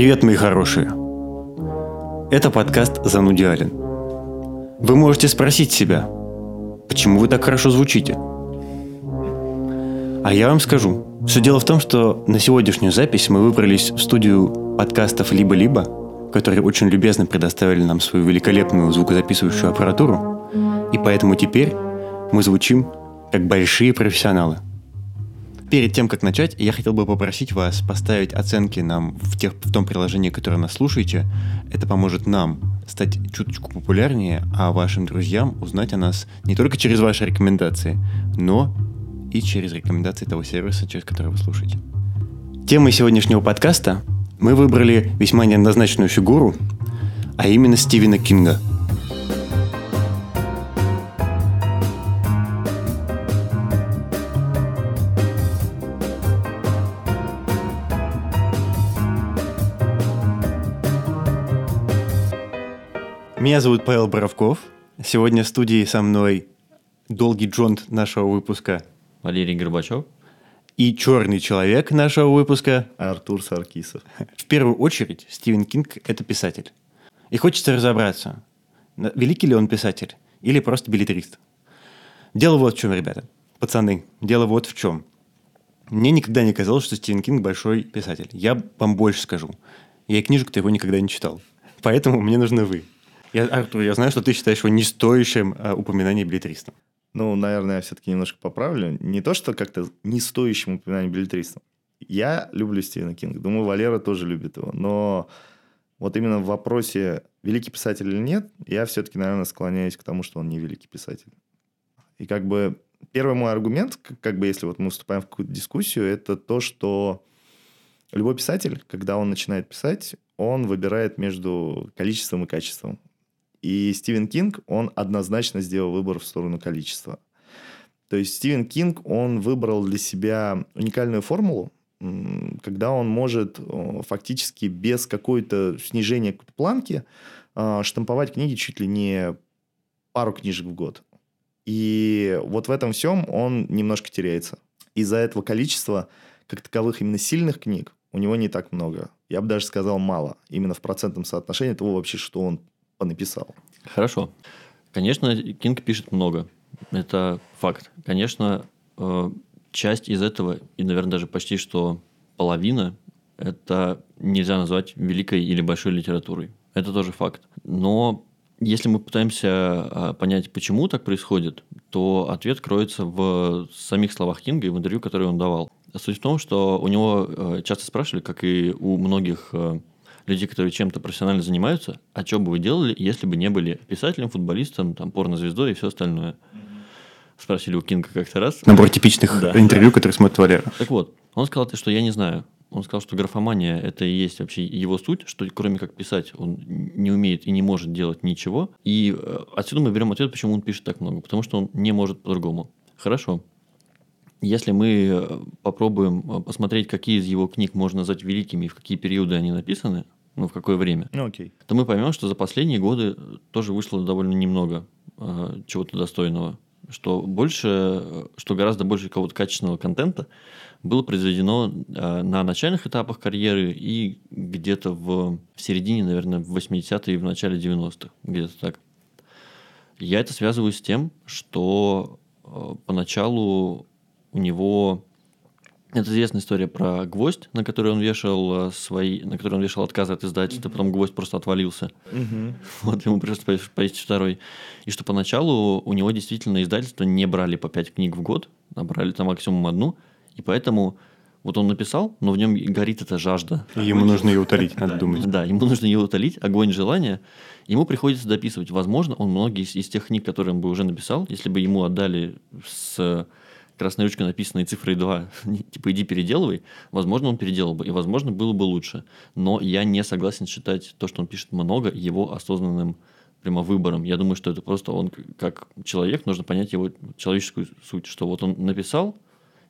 Привет, мои хорошие! Это подкаст «Занудиален». Вы можете спросить себя, почему вы так хорошо звучите? А я вам скажу. Все дело в том, что на сегодняшнюю запись мы выбрались в студию подкастов «Либо-либо», которые очень любезно предоставили нам свою великолепную звукозаписывающую аппаратуру, и поэтому теперь мы звучим как большие профессионалы – Перед тем, как начать, я хотел бы попросить вас поставить оценки нам в, тех, в том приложении, которое нас слушаете. Это поможет нам стать чуточку популярнее, а вашим друзьям узнать о нас не только через ваши рекомендации, но и через рекомендации того сервиса, через который вы слушаете. Темой сегодняшнего подкаста мы выбрали весьма неоднозначную фигуру, а именно Стивена Кинга – Меня зовут Павел Боровков. Сегодня в студии со мной долгий джонт нашего выпуска. Валерий Горбачев. И черный человек нашего выпуска. Артур Саркисов. В первую очередь, Стивен Кинг – это писатель. И хочется разобраться, великий ли он писатель или просто билетрист. Дело вот в чем, ребята. Пацаны, дело вот в чем. Мне никогда не казалось, что Стивен Кинг большой писатель. Я вам больше скажу. Я книжек-то его никогда не читал. Поэтому мне нужны вы. Я, Артур, я знаю, что ты считаешь его не стоящим а, упоминания билетристом. Ну, наверное, я все-таки немножко поправлю. Не то, что как-то не стоящим упоминанием билетристом. Я люблю Стивена Кинга. Думаю, Валера тоже любит его. Но вот именно в вопросе, великий писатель или нет, я все-таки, наверное, склоняюсь к тому, что он не великий писатель. И как бы первый мой аргумент, как бы если вот мы вступаем в какую-то дискуссию, это то, что любой писатель, когда он начинает писать, он выбирает между количеством и качеством. И Стивен Кинг, он однозначно сделал выбор в сторону количества. То есть Стивен Кинг, он выбрал для себя уникальную формулу, когда он может фактически без какой-то снижения планки а, штамповать книги чуть ли не пару книжек в год. И вот в этом всем он немножко теряется. Из-за этого количества, как таковых именно сильных книг, у него не так много. Я бы даже сказал мало. Именно в процентном соотношении того вообще, что он понаписал. Хорошо. Конечно, Кинг пишет много. Это факт. Конечно, э, часть из этого, и, наверное, даже почти что половина, это нельзя назвать великой или большой литературой. Это тоже факт. Но если мы пытаемся э, понять, почему так происходит, то ответ кроется в самих словах Кинга и в интервью, которое он давал. Суть в том, что у него э, часто спрашивали, как и у многих людей, которые чем-то профессионально занимаются, а что бы вы делали, если бы не были писателем, футболистом, там, порнозвездой и все остальное? Спросили у Кинга как-то раз. Набор типичных да. интервью, которые смотрит Валера. Так вот, он сказал, что я не знаю. Он сказал, что графомания – это и есть вообще его суть, что кроме как писать он не умеет и не может делать ничего. И э, отсюда мы берем ответ, почему он пишет так много. Потому что он не может по-другому. Хорошо. Если мы э, попробуем э, посмотреть, какие из его книг можно назвать великими и в какие периоды они написаны, ну, в какое время, ну, окей. то мы поймем, что за последние годы тоже вышло довольно немного э, чего-то достойного. Что больше, что гораздо больше какого-то качественного контента было произведено э, на начальных этапах карьеры и где-то в середине, наверное, в 80-е и в начале 90-х, где-то так. Я это связываю с тем, что э, поначалу у него это известная история про гвоздь, на который он вешал э, свои, на который он вешал отказы от издательства, mm-hmm. потом гвоздь просто отвалился. Mm-hmm. Вот ему пришлось повесить второй. И что поначалу у него действительно издательство не брали по пять книг в год, а брали там максимум одну, и поэтому вот он написал, но в нем горит эта жажда. И ему нужно ее утолить, надо думать. Да, ему нужно ее утолить, огонь желания. Ему приходится дописывать. Возможно, он многие из, из тех книг, которые он бы уже написал, если бы ему отдали с красной ручкой написанные цифрой 2, типа иди переделывай, возможно, он переделал бы, и, возможно, было бы лучше. Но я не согласен считать то, что он пишет много, его осознанным прямо выбором. Я думаю, что это просто он как человек, нужно понять его человеческую суть, что вот он написал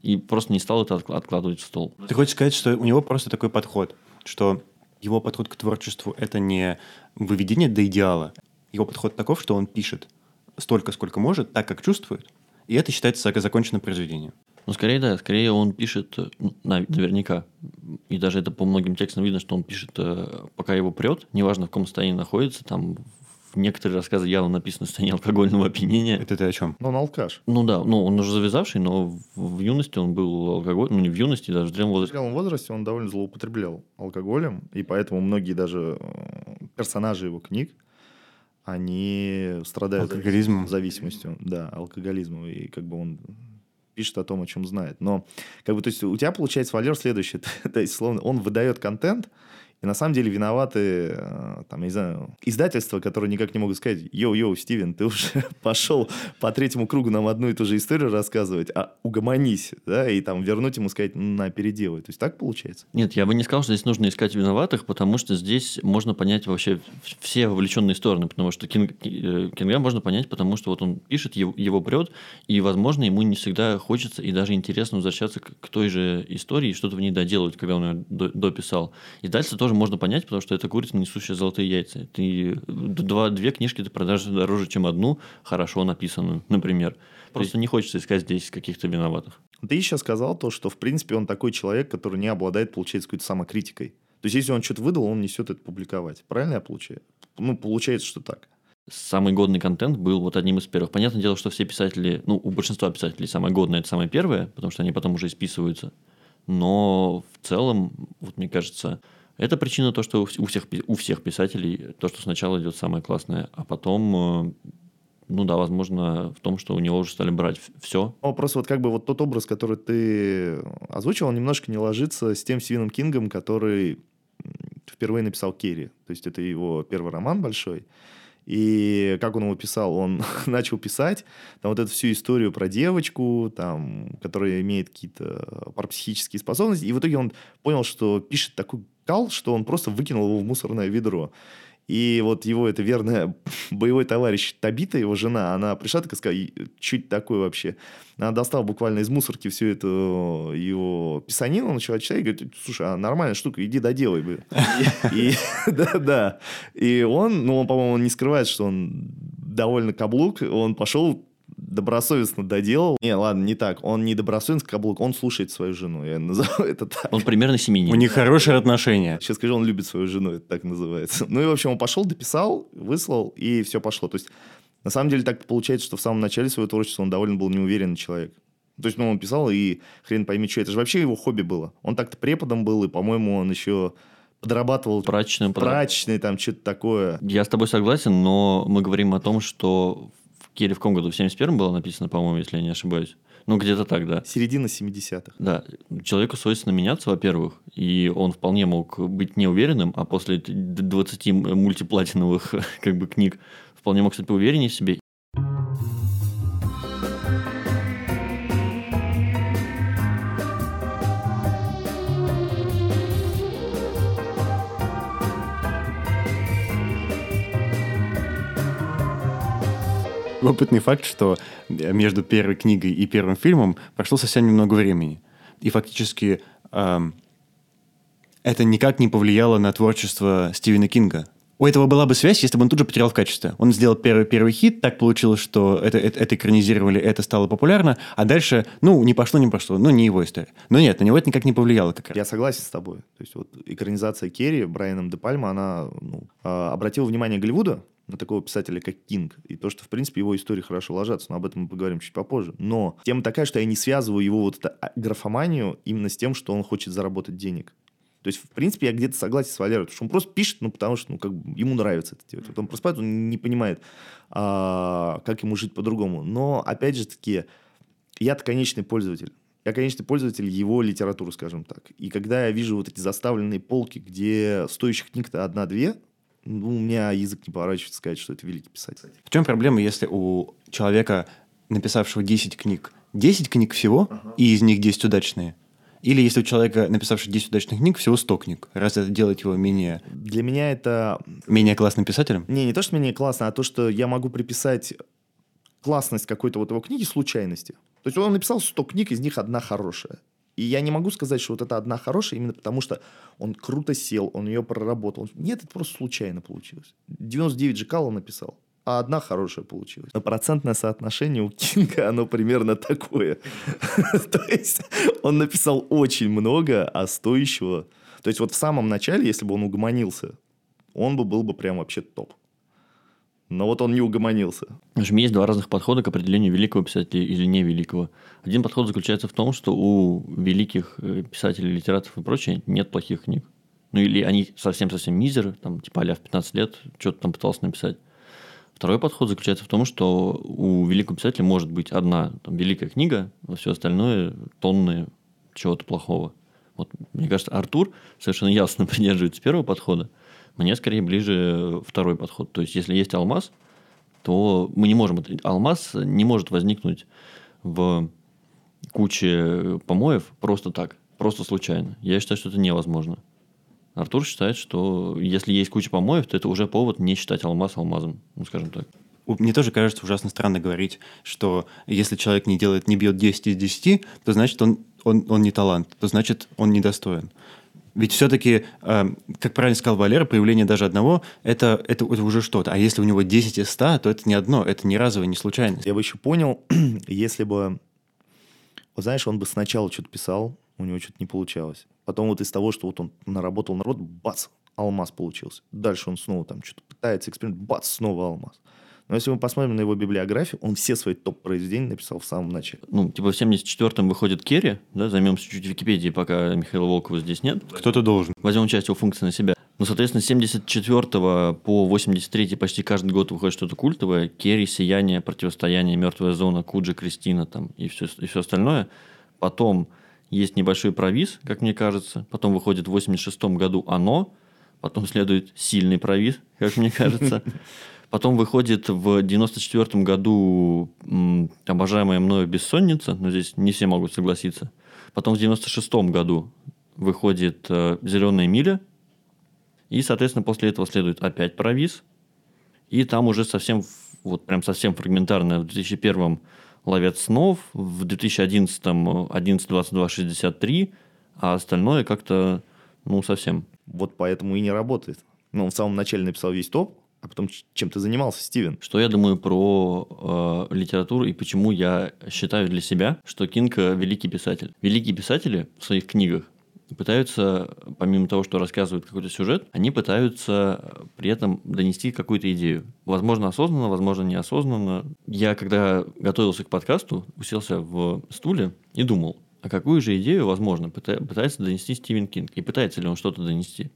и просто не стал это откладывать в стол. Ты хочешь сказать, что у него просто такой подход, что его подход к творчеству – это не выведение до идеала. Его подход таков, что он пишет столько, сколько может, так, как чувствует, и это считается законченным произведением. Ну, скорее, да, скорее он пишет, э, ну, нав- наверняка, и даже это по многим текстам видно, что он пишет, э, пока его прет, неважно, в каком состоянии находится, там в некоторые рассказы явно написаны в состоянии алкогольного опьянения. Это ты о чем? Но он алкаш. Ну да, ну он уже завязавший, но в, в юности он был алкоголь, ну не в юности, даже в зрелом В возрасте. зрелом возрасте он довольно злоупотреблял алкоголем, и поэтому многие даже э, персонажи его книг, они страдают Алкоголизмом. зависимостью, да, алкоголизмом, и как бы он пишет о том, о чем знает. Но, как бы, то есть у тебя получается, Валер, следующее. то есть, словно, он выдает контент, и на самом деле виноваты, э, там, я не знаю, издательства, которые никак не могут сказать, йоу-йоу, Стивен, ты уже пошел по третьему кругу нам одну и ту же историю рассказывать, а угомонись, да, и там вернуть ему сказать, на, переделай. То есть так получается? Нет, я бы не сказал, что здесь нужно искать виноватых, потому что здесь можно понять вообще все вовлеченные стороны, потому что Кинг, э, Кинга можно понять, потому что вот он пишет, его, прет, и, возможно, ему не всегда хочется и даже интересно возвращаться к, той же истории и что-то в ней доделывать, когда он ее до- дописал. Издательство тоже можно понять, потому что это курица, несущая золотые яйца. Ты, д- два, две книжки ты продашь дороже, чем одну, хорошо написанную, например. Просто не хочется искать здесь каких-то виноватых. Ты еще сказал то, что, в принципе, он такой человек, который не обладает, получается, какой-то самокритикой. То есть, если он что-то выдал, он несет это публиковать. Правильно я получаю? Ну, получается, что так. самый годный контент был вот одним из первых. Понятное дело, что все писатели, ну, у большинства писателей самое годное это самое первое, потому что они потом уже списываются. Но в целом, вот мне кажется, это причина то, что у вс- у всех, у всех писателей то, что сначала идет самое классное, а потом, э, ну да, возможно, в том, что у него уже стали брать все. Ну, просто вот как бы вот тот образ, который ты озвучил, он немножко не ложится с тем Стивеном Кингом, который впервые написал Керри. То есть это его первый роман большой. И как он его писал? Он начал писать там вот эту всю историю про девочку, там, которая имеет какие-то парапсихические способности. И в итоге он понял, что пишет такой кал, что он просто выкинул его в мусорное ведро. И вот его это верная боевой товарищ Табита, его жена, она пришла такая сказала, что это такое вообще? Она достала буквально из мусорки всю эту его писанину, начала читать и говорит, слушай, а нормальная штука, иди доделай бы. И- Да, да. И он, ну, он, по-моему, не скрывает, что он довольно каблук, он пошел добросовестно доделал. Не, ладно, не так. Он не добросовестно каблук, он слушает свою жену. Я назову это так. Он примерно семейник. У них хорошие отношения. Сейчас скажу, он любит свою жену, это так называется. Ну и, в общем, он пошел, дописал, выслал, и все пошло. То есть, на самом деле, так получается, что в самом начале своего творчества он довольно был неуверенный человек. То есть, ну, он писал, и хрен пойми, что. Это же вообще его хобби было. Он так-то преподом был, и, по-моему, он еще подрабатывал Прачечным подра- прачечной, там, что-то такое. Я с тобой согласен, но мы говорим о том, что Керри в каком году? В 71-м было написано, по-моему, если я не ошибаюсь. Ну, где-то так, да. Середина 70-х. Да, человеку свойственно меняться, во-первых, и он вполне мог быть неуверенным, а после т- 20 мультиплатиновых как бы книг вполне мог стать поувереннее в себе. Опытный факт, что между первой книгой и первым фильмом прошло совсем немного времени. И фактически эм, это никак не повлияло на творчество Стивена Кинга. У этого была бы связь, если бы он тут же потерял в качестве. Он сделал первый, первый хит, так получилось, что это, это, это экранизировали, это стало популярно, а дальше, ну, не пошло, не пошло, ну, не его история. Но нет, на него это никак не повлияло как. Я согласен с тобой. То есть вот экранизация Керри Брайаном Де Пальма, она ну, а, обратила внимание Голливуда на такого писателя, как Кинг, и то, что, в принципе, его истории хорошо ложатся, но об этом мы поговорим чуть попозже. Но тема такая, что я не связываю его вот эту а, графоманию именно с тем, что он хочет заработать денег. То есть, в принципе, я где-то согласен с Валерой, потому что он просто пишет, ну, потому что ну, как бы ему нравится это делать. Вот он просыпает, он не понимает, а, как ему жить по-другому. Но, опять же таки, я-то конечный пользователь. Я конечный пользователь его литературы, скажем так. И когда я вижу вот эти заставленные полки, где стоящих книг-то одна-две, ну, у меня язык не поворачивается сказать, что это великий писатель. В чем проблема, если у человека, написавшего 10 книг, 10 книг всего, и из них 10 удачные? Или если у человека, написавшего 10 удачных книг, всего 100 книг? Раз это делает его менее, Для меня это... менее классным писателем? Не, не то, что мне классно, а то, что я могу приписать классность какой-то вот его книги случайности. То есть он написал 100 книг, из них одна хорошая. И я не могу сказать, что вот это одна хорошая, именно потому что он круто сел, он ее проработал. Нет, это просто случайно получилось. 99 же Калла написал. а одна хорошая получилась. Но процентное соотношение у Кинга, оно примерно такое. То есть он написал очень много, а стоящего... То есть вот в самом начале, если бы он угомонился, он бы был бы прям вообще топ. Но вот он не угомонился. В общем, есть два разных подхода к определению великого писателя или невеликого. Один подход заключается в том, что у великих э, писателей, литераторов и прочее нет плохих книг. Ну или они совсем-совсем мизеры, там типа а в 15 лет что-то там пытался написать. Второй подход заключается в том, что у великого писателя может быть одна там, великая книга, а все остальное тонны чего-то плохого. Вот, мне кажется, Артур совершенно ясно придерживается первого подхода, мне скорее ближе второй подход. То есть, если есть алмаз, то мы не можем... Алмаз не может возникнуть в куче помоев просто так, просто случайно. Я считаю, что это невозможно. Артур считает, что если есть куча помоев, то это уже повод не считать алмаз алмазом, ну, скажем так. Мне тоже кажется ужасно странно говорить, что если человек не делает, не бьет 10 из 10, то значит он, он, он не талант, то значит он недостоин. Ведь все-таки, э, как правильно сказал Валера, появление даже одного это, это, это уже что-то. А если у него 10 из 100, то это не одно, это не разовое, не случайность. Я бы еще понял, если бы... Вот знаешь, он бы сначала что-то писал, у него что-то не получалось. Потом вот из того, что вот он наработал народ, бац, алмаз получился. Дальше он снова там что-то пытается, эксперимент, бац, снова алмаз. Но если мы посмотрим на его библиографию, он все свои топ-произведения написал в самом начале. Ну, типа в 74-м выходит Керри, да, займемся чуть-чуть Википедией, пока Михаила Волкова здесь нет. Кто-то должен. Возьмем часть его функции на себя. Ну, соответственно, с 74 по 83 почти каждый год выходит что-то культовое. Керри, Сияние, Противостояние, Мертвая зона, Куджи, Кристина там и все, и все остальное. Потом есть небольшой провиз, как мне кажется. Потом выходит в 86 году «Оно». Потом следует сильный провиз, как мне кажется. Потом выходит в 94 году обожаемая мною «Бессонница», но здесь не все могут согласиться. Потом в 96 году выходит э, «Зеленая миля», и, соответственно, после этого следует опять провиз, и там уже совсем, вот прям совсем фрагментарно в 2001 «Ловец снов», в 2011 «11, 22, 63», а остальное как-то, ну, совсем. Вот поэтому и не работает. Ну, он в самом начале написал весь топ, а потом чем ты занимался, Стивен? Что я думаю про э, литературу и почему я считаю для себя, что Кинг великий писатель. Великие писатели в своих книгах пытаются, помимо того, что рассказывают какой-то сюжет, они пытаются при этом донести какую-то идею. Возможно, осознанно, возможно, неосознанно. Я, когда готовился к подкасту, уселся в стуле и думал, а какую же идею, возможно, пытается донести Стивен Кинг? И пытается ли он что-то донести?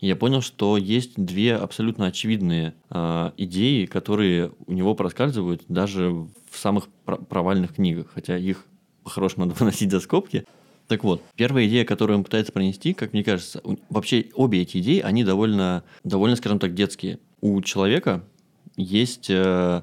И я понял, что есть две абсолютно очевидные э, идеи, которые у него проскальзывают даже в самых провальных книгах, хотя их по-хорошему надо выносить за скобки. Так вот, первая идея, которую он пытается пронести, как мне кажется, вообще обе эти идеи, они довольно, довольно, скажем так, детские. У человека есть э,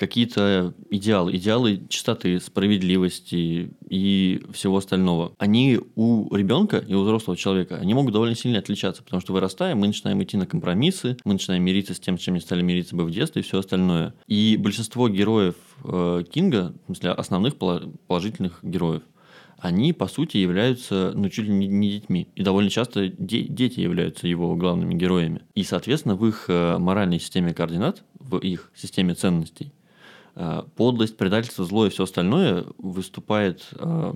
какие-то идеалы, идеалы чистоты, справедливости и всего остального. Они у ребенка и у взрослого человека, они могут довольно сильно отличаться, потому что вырастая, мы начинаем идти на компромиссы, мы начинаем мириться с тем, с чем не стали мириться бы в детстве и все остальное. И большинство героев э, Кинга, в смысле основных положительных героев, они, по сути, являются, ну, чуть ли не детьми. И довольно часто де- дети являются его главными героями. И, соответственно, в их э, моральной системе координат, в их системе ценностей, подлость, предательство, зло и все остальное выступает э,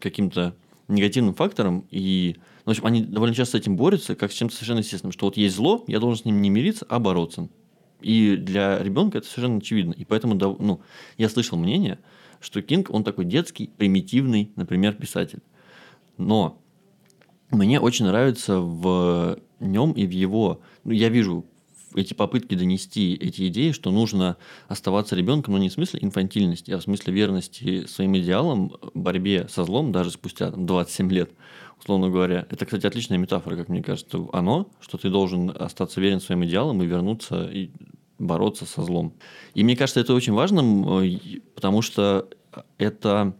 каким-то негативным фактором, и, ну, в общем, они довольно часто с этим борются, как с чем-то совершенно естественным, что вот есть зло, я должен с ним не мириться, а бороться. И для ребенка это совершенно очевидно. И поэтому, ну, я слышал мнение, что Кинг, он такой детский, примитивный, например, писатель. Но мне очень нравится в нем и в его... Ну, я вижу эти попытки донести эти идеи, что нужно оставаться ребенком, но не в смысле инфантильности, а в смысле верности своим идеалам, борьбе со злом даже спустя там, 27 лет, условно говоря. Это, кстати, отличная метафора, как мне кажется. Оно, что ты должен остаться верен своим идеалам и вернуться и бороться со злом. И мне кажется, это очень важно, потому что это,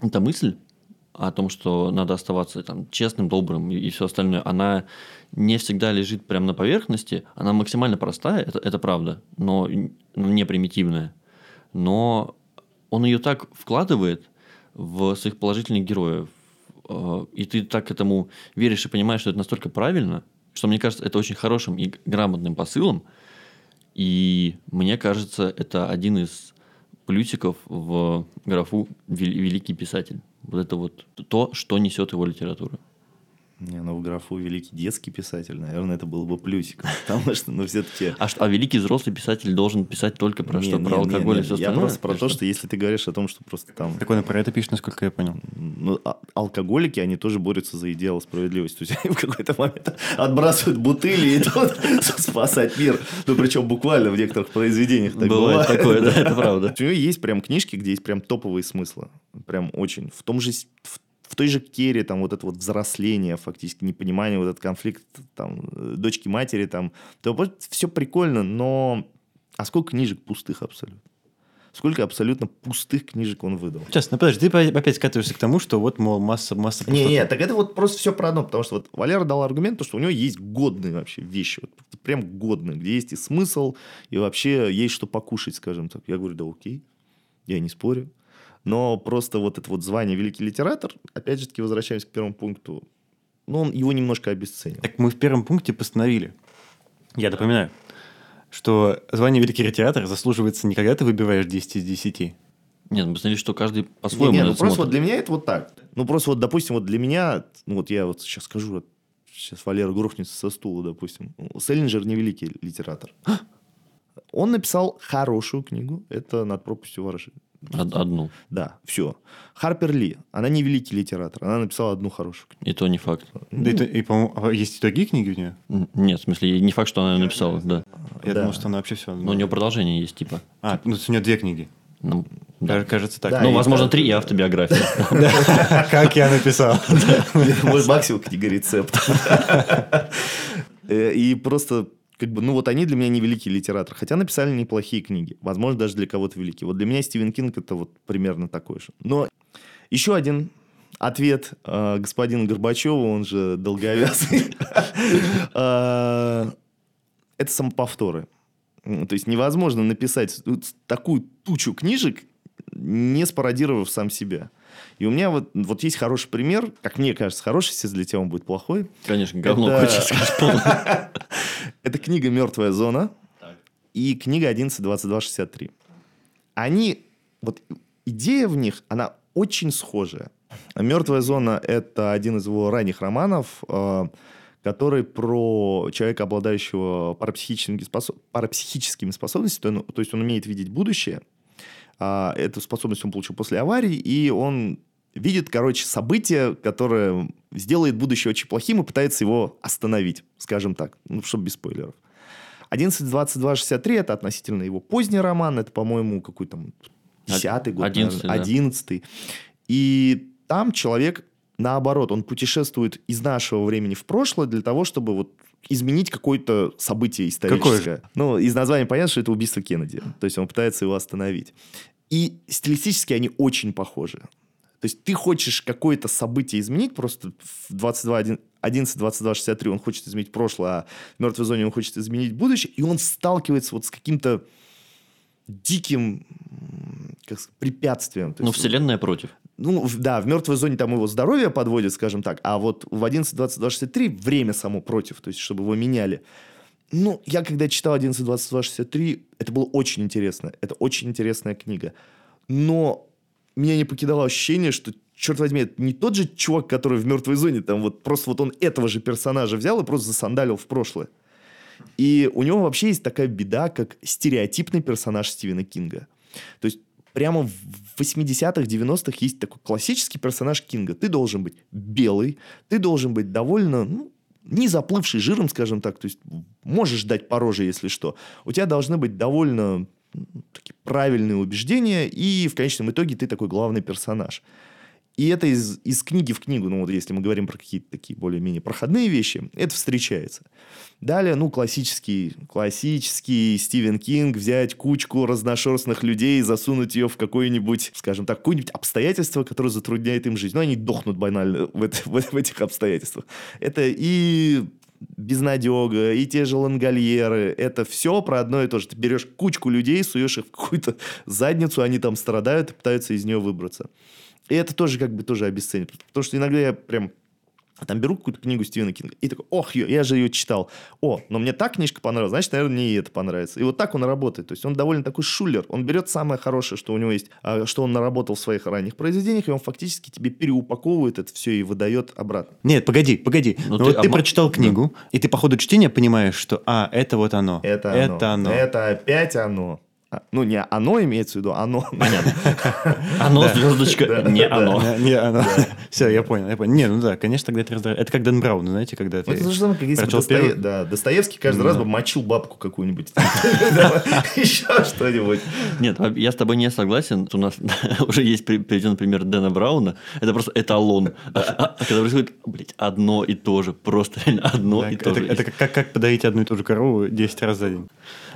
эта мысль о том, что надо оставаться там, честным, добрым и, все остальное, она не всегда лежит прямо на поверхности, она максимально простая, это, это правда, но не примитивная. Но он ее так вкладывает в своих положительных героев, э, и ты так этому веришь и понимаешь, что это настолько правильно, что мне кажется, это очень хорошим и грамотным посылом. И мне кажется, это один из плюсиков в графу «Великий писатель». Вот это вот то, что несет его литература. Не, ну в графу великий детский писатель, наверное, это было бы плюсиком. Потому что, ну, все-таки... А, что, а великий взрослый писатель должен писать только про Не, что? не, про не, алкоголь не, и все Я остальное? просто про то, что? если ты говоришь о том, что просто там... Так он про это пишет, насколько я понял. Ну, а- алкоголики, они тоже борются за идеал справедливости. То есть они в какой-то момент отбрасывают бутыли и идут спасать мир. Ну, причем буквально в некоторых произведениях так Бывает такое, да, это правда. У него есть прям книжки, где есть прям топовые смыслы. Прям очень. В том же... В, в той же Кере там вот это вот взросление, фактически непонимание, вот этот конфликт там э, дочки матери там. То вот все прикольно, но... А сколько книжек пустых абсолютно? Сколько абсолютно пустых книжек он выдал? Сейчас, ну подожди, ты опять скатываешься к тому, что вот, мол, масса, масса Не, пустоты. не, так это вот просто все про одно, потому что вот Валера дал аргумент, то, что у него есть годные вообще вещи, вот прям годные, где есть и смысл, и вообще есть что покушать, скажем так. Я говорю, да окей, я не спорю. Но просто вот это вот звание великий литератор, опять же таки возвращаемся к первому пункту, ну, он его немножко обесценил. Так мы в первом пункте постановили, я напоминаю, что звание великий литератор заслуживается не когда ты выбиваешь 10 из 10, Нет, мы смотрели, что каждый по-своему не, на ну просто вот смотрит. для меня это вот так. Ну просто вот, допустим, вот для меня, ну вот я вот сейчас скажу, вот сейчас Валера грохнется со стула, допустим. Селлинджер не великий литератор. Он написал хорошую книгу, это «Над пропастью ворожи». Од- Одну. Да, все. Харпер Ли, она не великий литератор, она написала одну хорошую книгу. И то не факт. Да это, и, по-моему, а есть и другие книги у нее? Нет, в смысле, не факт, что она её написала, да. Я Да. думал, что она вообще все... Но у нее продолжение есть, типа. А, ну у нее две книги. Ну, да. Каж- Кажется так. Да, Ну, возможно, да. три и автобиография. Как я написал. Мой максимум книга рецептов. Э, И просто, как бы, ну вот они для меня не великие литераторы, хотя написали неплохие книги. Возможно, даже для кого-то великие. Вот для меня Стивен Кинг это вот примерно такой же. Но еще один ответ э, господину Горбачеву, он же долговязый. Э, Это самоповторы. То есть невозможно написать вот такую тучу книжек, не спародировав сам себя. И у меня вот, вот есть хороший пример, как мне кажется, хороший, если для тебя он будет плохой. Конечно, говно Это- хочешь сказать. Это книга «Мертвая зона» и книга 11.22.63. Они, вот идея в них, она очень схожая. «Мертвая зона» — это один из его ранних романов, э, который про человека, обладающего парапсихическими, способ- парапсихическими способностями, то, он- то есть он умеет видеть будущее. А, Эту способность он получил после аварии, и он видит, короче, событие, которое сделает будущее очень плохим и пытается его остановить, скажем так, ну, чтобы без спойлеров. 11.22.63 это относительно его поздний роман, это, по-моему, какой там десятый год, Одиннадцатый, наверное, да. одиннадцатый. И там человек, наоборот, он путешествует из нашего времени в прошлое для того, чтобы вот изменить какое-то событие историческое. Ну, из названия понятно, что это убийство Кеннеди. То есть он пытается его остановить. И стилистически они очень похожи. То есть ты хочешь какое-то событие изменить, просто в 22, 11, 22, 63 он хочет изменить прошлое, а в мертвой зоне он хочет изменить будущее, и он сталкивается вот с каким-то диким как сказать, препятствием. Ну, вселенная против. ну, да, в мертвой зоне там его здоровье подводит, скажем так, а вот в 11, 22, 63 время само против, то есть чтобы его меняли. Ну, я когда читал 11, 22, 63, это было очень интересно. Это очень интересная книга. Но меня не покидало ощущение, что, черт возьми, это не тот же чувак, который в мертвой зоне, там вот просто вот он этого же персонажа взял и просто засандалил в прошлое. И у него вообще есть такая беда, как стереотипный персонаж Стивена Кинга. То есть прямо в 80-х, 90-х есть такой классический персонаж Кинга. Ты должен быть белый, ты должен быть довольно, ну, не заплывший жиром, скажем так, то есть можешь дать по роже, если что. У тебя должны быть довольно такие правильные убеждения, и в конечном итоге ты такой главный персонаж. И это из, из книги в книгу, ну вот если мы говорим про какие-то такие более-менее проходные вещи, это встречается. Далее, ну, классический, классический Стивен Кинг, взять кучку разношерстных людей, засунуть ее в какое-нибудь, скажем так, какое-нибудь обстоятельство, которое затрудняет им жизнь. Ну, они дохнут банально в, это- в- в этих обстоятельствах. Это и безнадега, и те же лангольеры. Это все про одно и то же. Ты берешь кучку людей, суешь их в какую-то задницу, они там страдают и пытаются из нее выбраться. И это тоже как бы тоже обесценит. Потому что иногда я прям там беру какую-то книгу Стивена Кинга и такой, ох, я же ее читал. О, но мне так книжка понравилась, значит, наверное, мне и это понравится. И вот так он работает. То есть он довольно такой шулер. Он берет самое хорошее, что у него есть, а, что он наработал в своих ранних произведениях, и он фактически тебе переупаковывает это все и выдает обратно. Нет, погоди, погоди. Ну, Ну, ты- вот ты а мо- прочитал книгу, и ты по ходу чтения понимаешь, что, а, это вот оно. Это, Это оно. оно. Это опять оно. А, Ну, не оно имеется в виду, оно. Оно, звездочка, не оно. Не, оно. Все, я понял, я понял. Не, ну да, конечно, тогда это раздражает. Это как Дэн Браун, знаете, когда ты... Это то же самое, как если да, Достоевский каждый раз бы мочил бабку какую-нибудь. Еще что-нибудь. Нет, я с тобой не согласен. У нас уже есть при- приведен пример Дэна Брауна. Это просто эталон. А- а- а Когда происходит, блядь, одно и то же. Просто одно и то же. это как подоить одну и ту же корову 10 раз за день.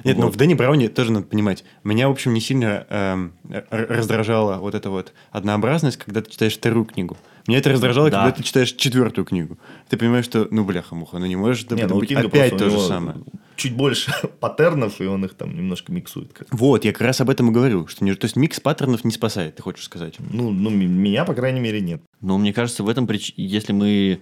Нет, ну Вот. в Дэнни Брауне тоже надо понимать. Меня, в общем, не сильно эм, раздражала вот эта вот однообразность, когда ты читаешь вторую книгу. Меня это раздражало, Да. когда ты читаешь четвертую книгу. Ты понимаешь, что, ну, бляха-муха, ну не может Не, это ну, быть опять то же самое. Чуть больше паттернов, и он их там немножко миксует. как. Вот, я как раз об этом и говорю, что не, то есть микс паттернов не спасает, ты хочешь сказать. Ну, ну, м- меня, по крайней мере, нет. Но мне кажется, в этом прич... если мы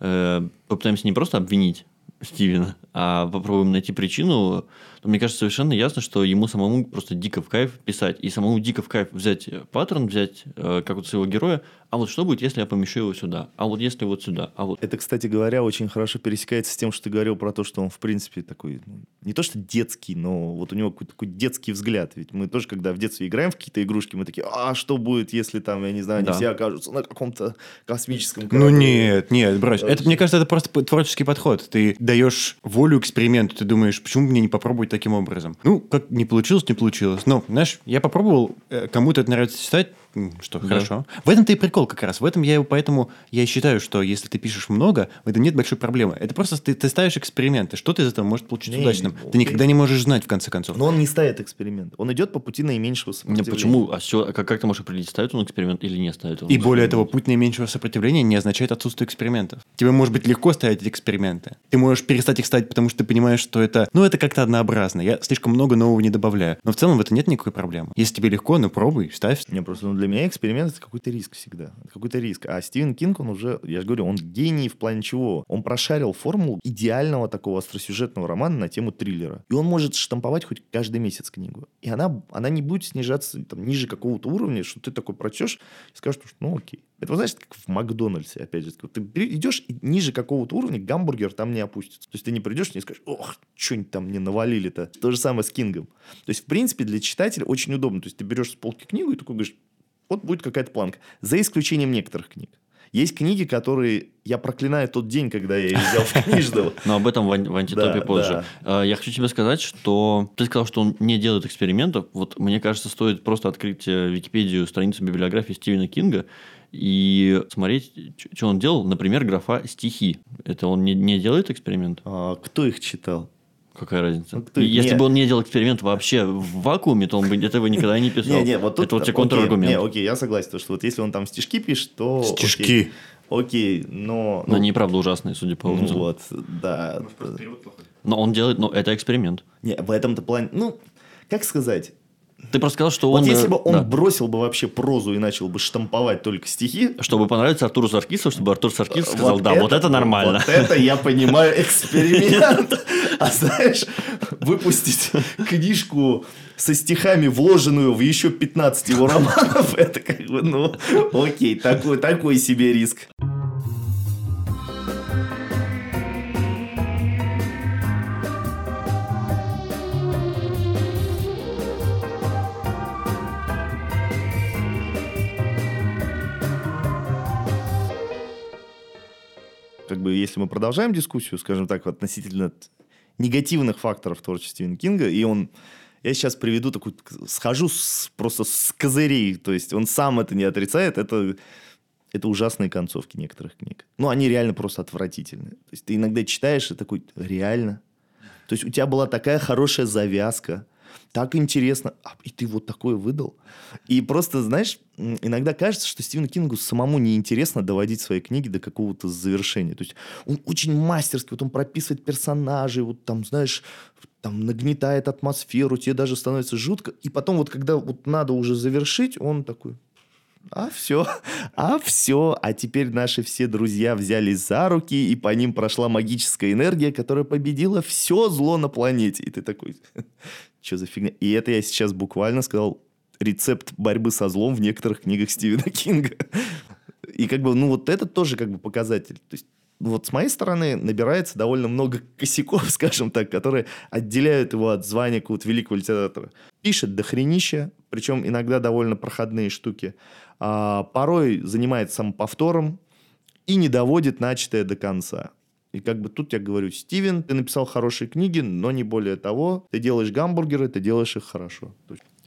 э, попытаемся не просто обвинить Стивена, а попробуем найти причину, то мне кажется совершенно ясно, что ему самому просто дико в кайф писать. И самому дико в кайф взять э, паттерн, взять э, как вот своего героя, а вот что будет, если я помещу его сюда, а вот если вот сюда, а вот... Это, кстати говоря, очень хорошо пересекается с тем, что ты говорил про то, что он, в принципе, такой, ну, не то что детский, но вот у него какой-то такой детский взгляд. Ведь мы тоже, когда в детстве играем в какие-то игрушки, мы такие, а что будет, если там, я не знаю, они Да. все окажутся на каком-то космическом Ну корабле?» нет, нет, брось. Это, мне кажется, это просто творческий подход. Ты даешь волю эксперименту, ты думаешь, почему мне не попробовать таким образом? Ну, как не получилось, не получилось. Но, знаешь, я попробовал, э, кому-то это нравится читать, что, Да. хорошо. В этом-то и прикол как раз. В этом я его, поэтому я считаю, что если ты пишешь много, в этом нет большой проблемы. Это просто ты, ты ставишь эксперименты. Что-то из этого может получиться Не, удачным. окей. Ты никогда не можешь знать, в конце концов. Но он не ставит эксперимент. Он идет по пути наименьшего Не, сопротивления. почему? А с чего- как, как ты можешь определить, ставит он эксперимент или не ставит он И более того, путь наименьшего сопротивления не означает отсутствие экспериментов. Тебе может быть легко ставить эти эксперименты. Ты можешь перестать их ставить, потому что ты понимаешь, что это, ну, это как-то однообразно. Я слишком много нового не добавляю. Но в целом в этом нет никакой проблемы. Если тебе легко, ну пробуй, ставь. Не, просто ну, для меня эксперимент это какой-то риск всегда. Какой-то риск. А Стивен Кинг, он уже, я же говорю, он гений в плане чего? Он прошарил формулу идеального такого остросюжетного романа на тему триллера. И он может штамповать хоть каждый месяц книгу. И она, она не будет снижаться там, ниже какого-то уровня, что ты такой прочтешь и скажешь, что ну окей. Это, знаешь, как в Макдональдсе, опять же. Ты идешь, ниже какого-то уровня гамбургер там не опустится. То есть ты не придешь и не скажешь, ох, что-нибудь там мне навалили-то. То же самое с Кингом. То есть, в принципе, для читателя очень удобно. То есть ты берешь с полки книгу и такой говоришь, вот будет какая-то планка. За исключением некоторых книг. Есть книги, которые я проклинаю тот день, когда я их взял в книжного. Но об этом в, ан- в антитопе Да, позже. А, Я хочу тебе сказать, что ты сказал, что он не делает экспериментов. Вот мне кажется, стоит просто открыть э, Википедию, страницу библиографии Стивена Кинга и смотреть, что он делал. Например, графа «стихи». Это он не, не делает эксперимент? А, Кто их читал? Какая разница? Ну, И Если не. бы он не делал эксперимент вообще в вакууме, то он бы этого никогда не писал. Не, не, вот тут... Это вот тебе контраргумент. Не, окей, я согласен, то, что вот если он там стишки пишет, то... Стишки. Окей, но... Но они и правда ужасные, судя по ну, отзывам. вот, да. Но он делает, ну, это эксперимент. Не, в этом-то плане... Ну, как сказать? Ты просто сказал, что Вот он... если э, бы он да. бросил бы вообще прозу и начал бы штамповать только стихи, Чтобы понравиться Артуру Саркису, чтобы Артур Саркис сказал, Вот да, вот это нормально. Вот это я понимаю эксперимент. А знаешь, выпустить книжку со стихами, вложенную в еще 15 его романов, это как бы, ну, окей, такой, такой себе риск. Бы, если мы продолжаем дискуссию, скажем так, относительно негативных факторов творчества Стивена Кинга, и он я сейчас приведу такую, схожу с, просто с козырей, то есть он сам это не отрицает, это, это ужасные концовки некоторых книг. Ну, они реально просто отвратительные. То есть ты иногда читаешь и такой, реально? То есть у тебя была такая хорошая завязка, так интересно, а, и ты вот такое выдал. И просто, знаешь, иногда кажется, что Стивену Кингу самому неинтересно доводить свои книги до какого-то завершения. То есть он очень мастерски, вот он прописывает персонажей, вот там, знаешь, там нагнетает атмосферу, тебе даже становится жутко. И потом вот, когда вот надо уже завершить, он такой, А все, а все, а теперь наши все друзья взялись за руки, и по ним прошла магическая энергия, которая победила все зло на планете. И ты такой, что за фигня? И это я сейчас буквально сказал рецепт борьбы со злом в некоторых книгах Стивена Кинга. И как бы, ну вот это тоже как бы показатель. То есть вот с моей стороны набирается довольно много косяков, скажем так, которые отделяют его от звания какого-то великого литератора. Пишет дохренища, причем иногда довольно проходные штуки. А, порой занимается самоповтором и не доводит начатое до конца. И как бы тут я говорю, Стивен, ты написал хорошие книги, но не более того. Ты делаешь гамбургеры, ты делаешь их хорошо.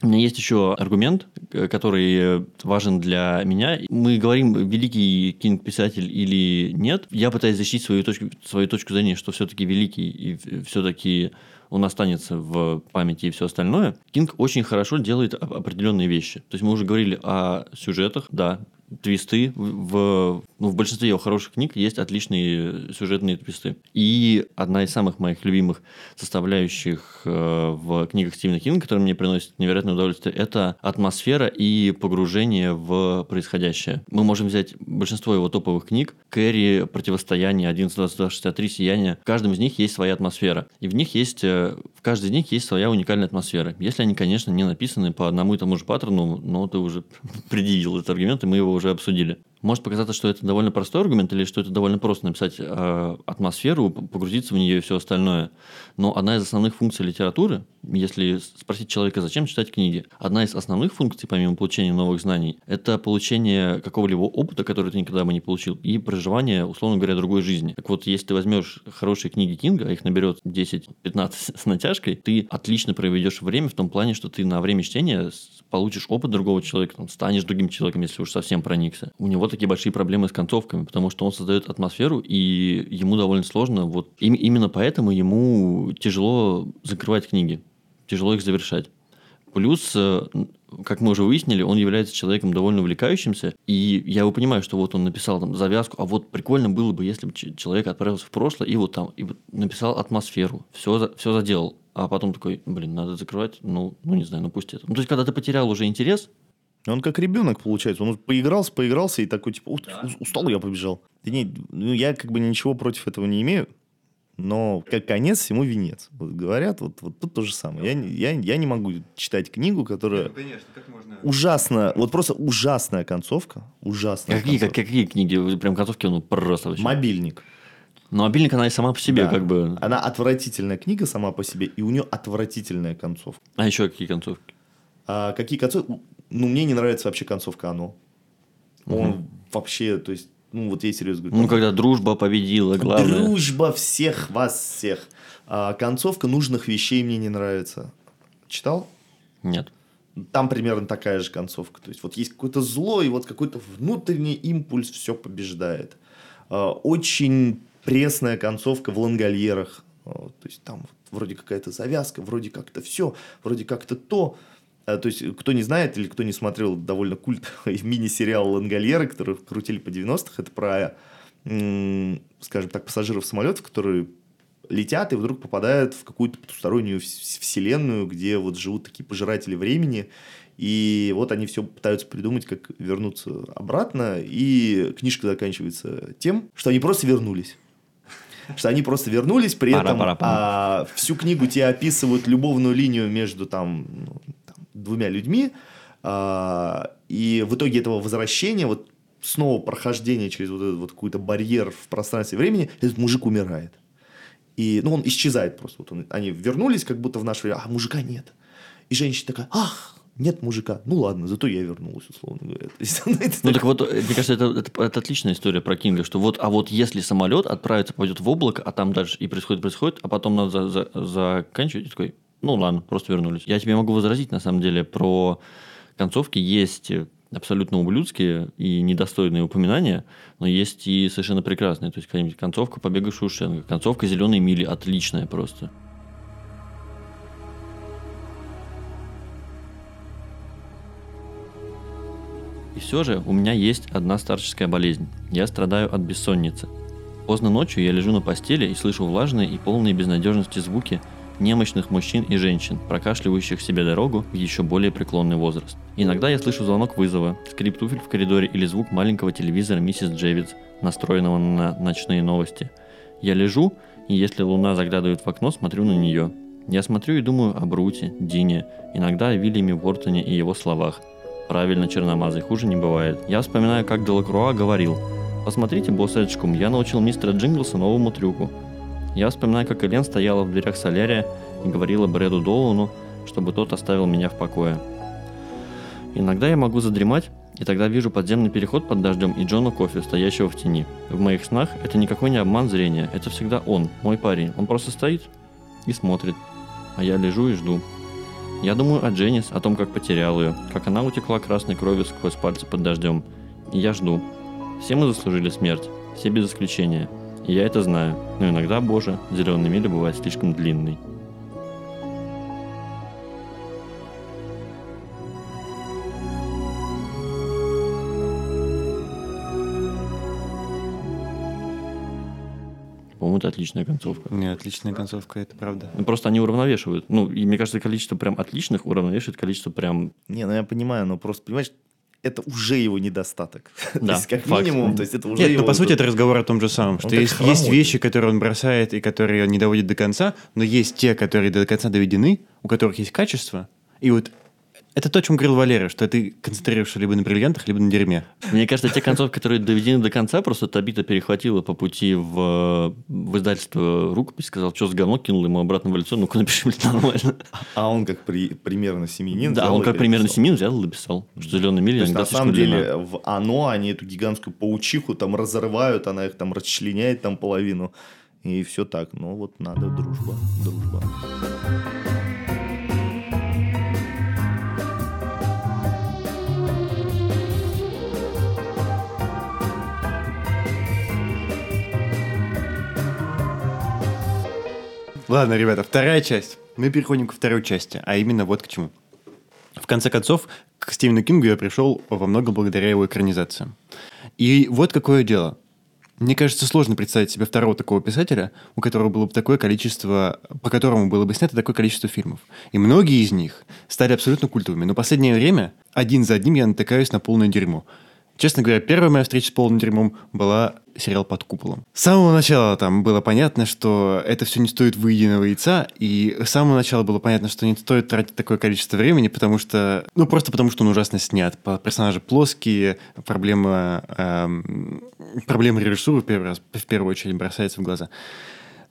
У меня есть еще аргумент, э, который э, важен для меня. Мы говорим, великий кинг-писатель или нет. Я пытаюсь защитить свою точку, свою точку зрения, что все-таки великий и все-таки он останется в памяти и все остальное. Кинг очень хорошо делает определенные вещи. То есть мы уже говорили о сюжетах, да, твисты. В, ну, в большинстве его хороших книг есть отличные сюжетные твисты. И одна из самых моих любимых составляющих э, в книгах Стивена Кинга, которая мне приносит невероятное удовольствие, это атмосфера и погружение в происходящее. Мы можем взять большинство его топовых книг. Кэрри, Противостояние, 11.22.63, Сияние. В каждом из них есть своя атмосфера. И в них есть, э, в каждой из них есть своя уникальная атмосфера. Если они, конечно, не написаны по одному и тому же паттерну, но ты уже предъявил этот аргумент, и мы его уже обсудили. Может показаться, что это довольно простой аргумент, или что это довольно просто написать э, атмосферу, погрузиться в нее и все остальное. Но одна из основных функций литературы, если спросить человека, зачем читать книги, одна из основных функций, помимо получения новых знаний, это получение какого-либо опыта, который ты никогда бы не получил, и проживание, условно говоря, другой жизни. Так вот, если ты возьмешь хорошие книги Кинга, а их наберет 10-15 с натяжкой, ты отлично проведешь время в том плане, что ты на время чтения получишь опыт другого человека, там, станешь другим человеком, если уж совсем проникся. У него такие большие проблемы с концовками, потому что он создает атмосферу, и ему довольно сложно. Вот им, именно поэтому ему тяжело закрывать книги, тяжело их завершать. Плюс, э, как мы уже выяснили, он является человеком довольно увлекающимся, и я его понимаю, что вот он написал там завязку, а вот прикольно было бы, если бы человек отправился в прошлое и вот там и написал атмосферу, все, все заделал а потом такой, блин, надо закрывать, ну, ну не знаю, ну пусть это. Ну, то есть, когда ты потерял уже интерес, он как ребенок, получается. Он поигрался, поигрался и такой, типа, да. устал, я побежал. Да нет, ну, я как бы ничего против этого не имею, но как конец всему венец. Вот говорят, вот, вот тут то же самое. Я, я, я не могу читать книгу, которая... Ну, конечно, как можно... Ужасно, вот просто ужасная концовка. Ужасная какие, концовка. Как, какие книги? Прям концовки, ну, просто вообще. Мобильник. Но мобильник, она и сама по себе да. как бы... Она отвратительная книга сама по себе, и у нее отвратительная концовка. А еще какие концовки? А, какие концовки? Ну, мне не нравится вообще концовка «Оно». Угу. Он вообще, то есть, ну, вот я серьезно говорю. Ну, когда дружба победила, главное. Дружба всех вас всех. А, концовка нужных вещей мне не нравится. Читал? Нет. Там примерно такая же концовка. То есть, вот есть какое-то зло, и вот какой-то внутренний импульс все побеждает. А, очень пресная концовка в лангольерах. То есть там вроде какая-то завязка, вроде как-то все, вроде как-то то. А, то есть, кто не знает или кто не смотрел довольно культовый мини-сериал «Лангольеры», который крутили по 90-х, это про, скажем так, пассажиров самолетов, которые летят и вдруг попадают в какую-то потустороннюю вселенную, где вот живут такие пожиратели времени, и вот они все пытаются придумать, как вернуться обратно, и книжка заканчивается тем, что они просто вернулись. Что они просто вернулись, при этом а, всю книгу тебе описывают любовную линию между там, ну, там двумя людьми, а, и в итоге этого возвращения, вот снова прохождение через вот этот вот какой-то барьер в пространстве времени, этот мужик умирает. И, ну, он исчезает просто. Вот он, они вернулись как будто в наше время, а мужика нет. И женщина такая, ах, нет мужика. Ну ладно, зато я вернулась, условно говоря. Ну так вот, мне кажется, это, это, это отличная история про Кинга, что вот, а вот если самолет отправится, пойдет в облако, а там дальше и происходит, происходит, а потом надо за, за, заканчивать, и такой, ну ладно, просто вернулись. Я тебе могу возразить, на самом деле, про концовки есть абсолютно ублюдские и недостойные упоминания, но есть и совершенно прекрасные. То есть, какая-нибудь концовка «Побега Шушенко», концовка «Зеленой мили» отличная просто. И все же у меня есть одна старческая болезнь. Я страдаю от бессонницы. Поздно ночью я лежу на постели и слышу влажные и полные безнадежности звуки, немощных мужчин и женщин, прокашливающих себе дорогу в еще более преклонный возраст. Иногда я слышу звонок вызова, скрип туфель в коридоре или звук маленького телевизора миссис Джевидс, настроенного на ночные новости. Я лежу, и если луна заглядывает в окно, смотрю на нее. Я смотрю и думаю о Бруте, Дине, иногда о Вильяме Вортоне и его словах. Правильно, черномазый, хуже не бывает. Я вспоминаю, как Делакруа говорил, «Посмотрите, босс Эджкум, я научил мистера Джинглса новому трюку». Я вспоминаю, как Элен стояла в дверях солярия и говорила Брэду Доуну, чтобы тот оставил меня в покое. Иногда я могу задремать, и тогда вижу подземный переход под дождем и Джона Кофи, стоящего в тени. В моих снах это никакой не обман зрения, это всегда он, мой парень. Он просто стоит и смотрит. А я лежу и жду. Я думаю о Дженнис, о том, как потерял ее, как она утекла красной кровью сквозь пальцы под дождем. И я жду. Все мы заслужили смерть, все без исключения. И я это знаю, но иногда, боже, зеленый мили бывает слишком длинный. По-моему, это отличная концовка. Не, отличная концовка, это правда. Ну, Просто они уравновешивают. Ну, и мне кажется, количество прям отличных уравновешивает количество прям... Не, ну я понимаю, но просто, понимаешь, это уже его недостаток. то Да, есть, как факт. минимум, то есть это уже Нет, его... ну, по сути, это разговор о том же самом, что есть, хромой. есть вещи, которые он бросает и которые он не доводит до конца, но есть те, которые до конца доведены, у которых есть качество, и вот это то, о чем говорил Валера, что ты концентрируешься либо на бриллиантах, либо на дерьме. Мне кажется, те концовки, которые доведены до конца, просто Табита перехватила по пути в, в издательство рукопись, сказал, что с говно кинул ему обратно в лицо, ну-ка напиши мне нормально. А он как при, примерно семьянин. Да, он как примерно семьин взял и дописал, что То есть, иногда на самом деле, в оно они эту гигантскую паучиху там разрывают, она их там расчленяет там половину. И все так. Ну вот надо дружба, дружба. Ладно, ребята, вторая часть. Мы переходим ко второй части, а именно вот к чему. В конце концов, к Стивену Кингу я пришел во многом благодаря его экранизациям. И вот какое дело. Мне кажется, сложно представить себе второго такого писателя, у которого было бы такое количество, по которому было бы снято такое количество фильмов. И многие из них стали абсолютно культовыми. Но последнее время один за одним я натыкаюсь на полное дерьмо. Честно говоря, первая моя встреча с полным дерьмом была сериал «Под куполом». С самого начала там было понятно, что это все не стоит выеденного яйца, и с самого начала было понятно, что не стоит тратить такое количество времени, потому что... Ну, просто потому что он ужасно снят. Персонажи плоские, проблема... эм, проблема режиссуры в первый раз, в первую очередь бросается в глаза.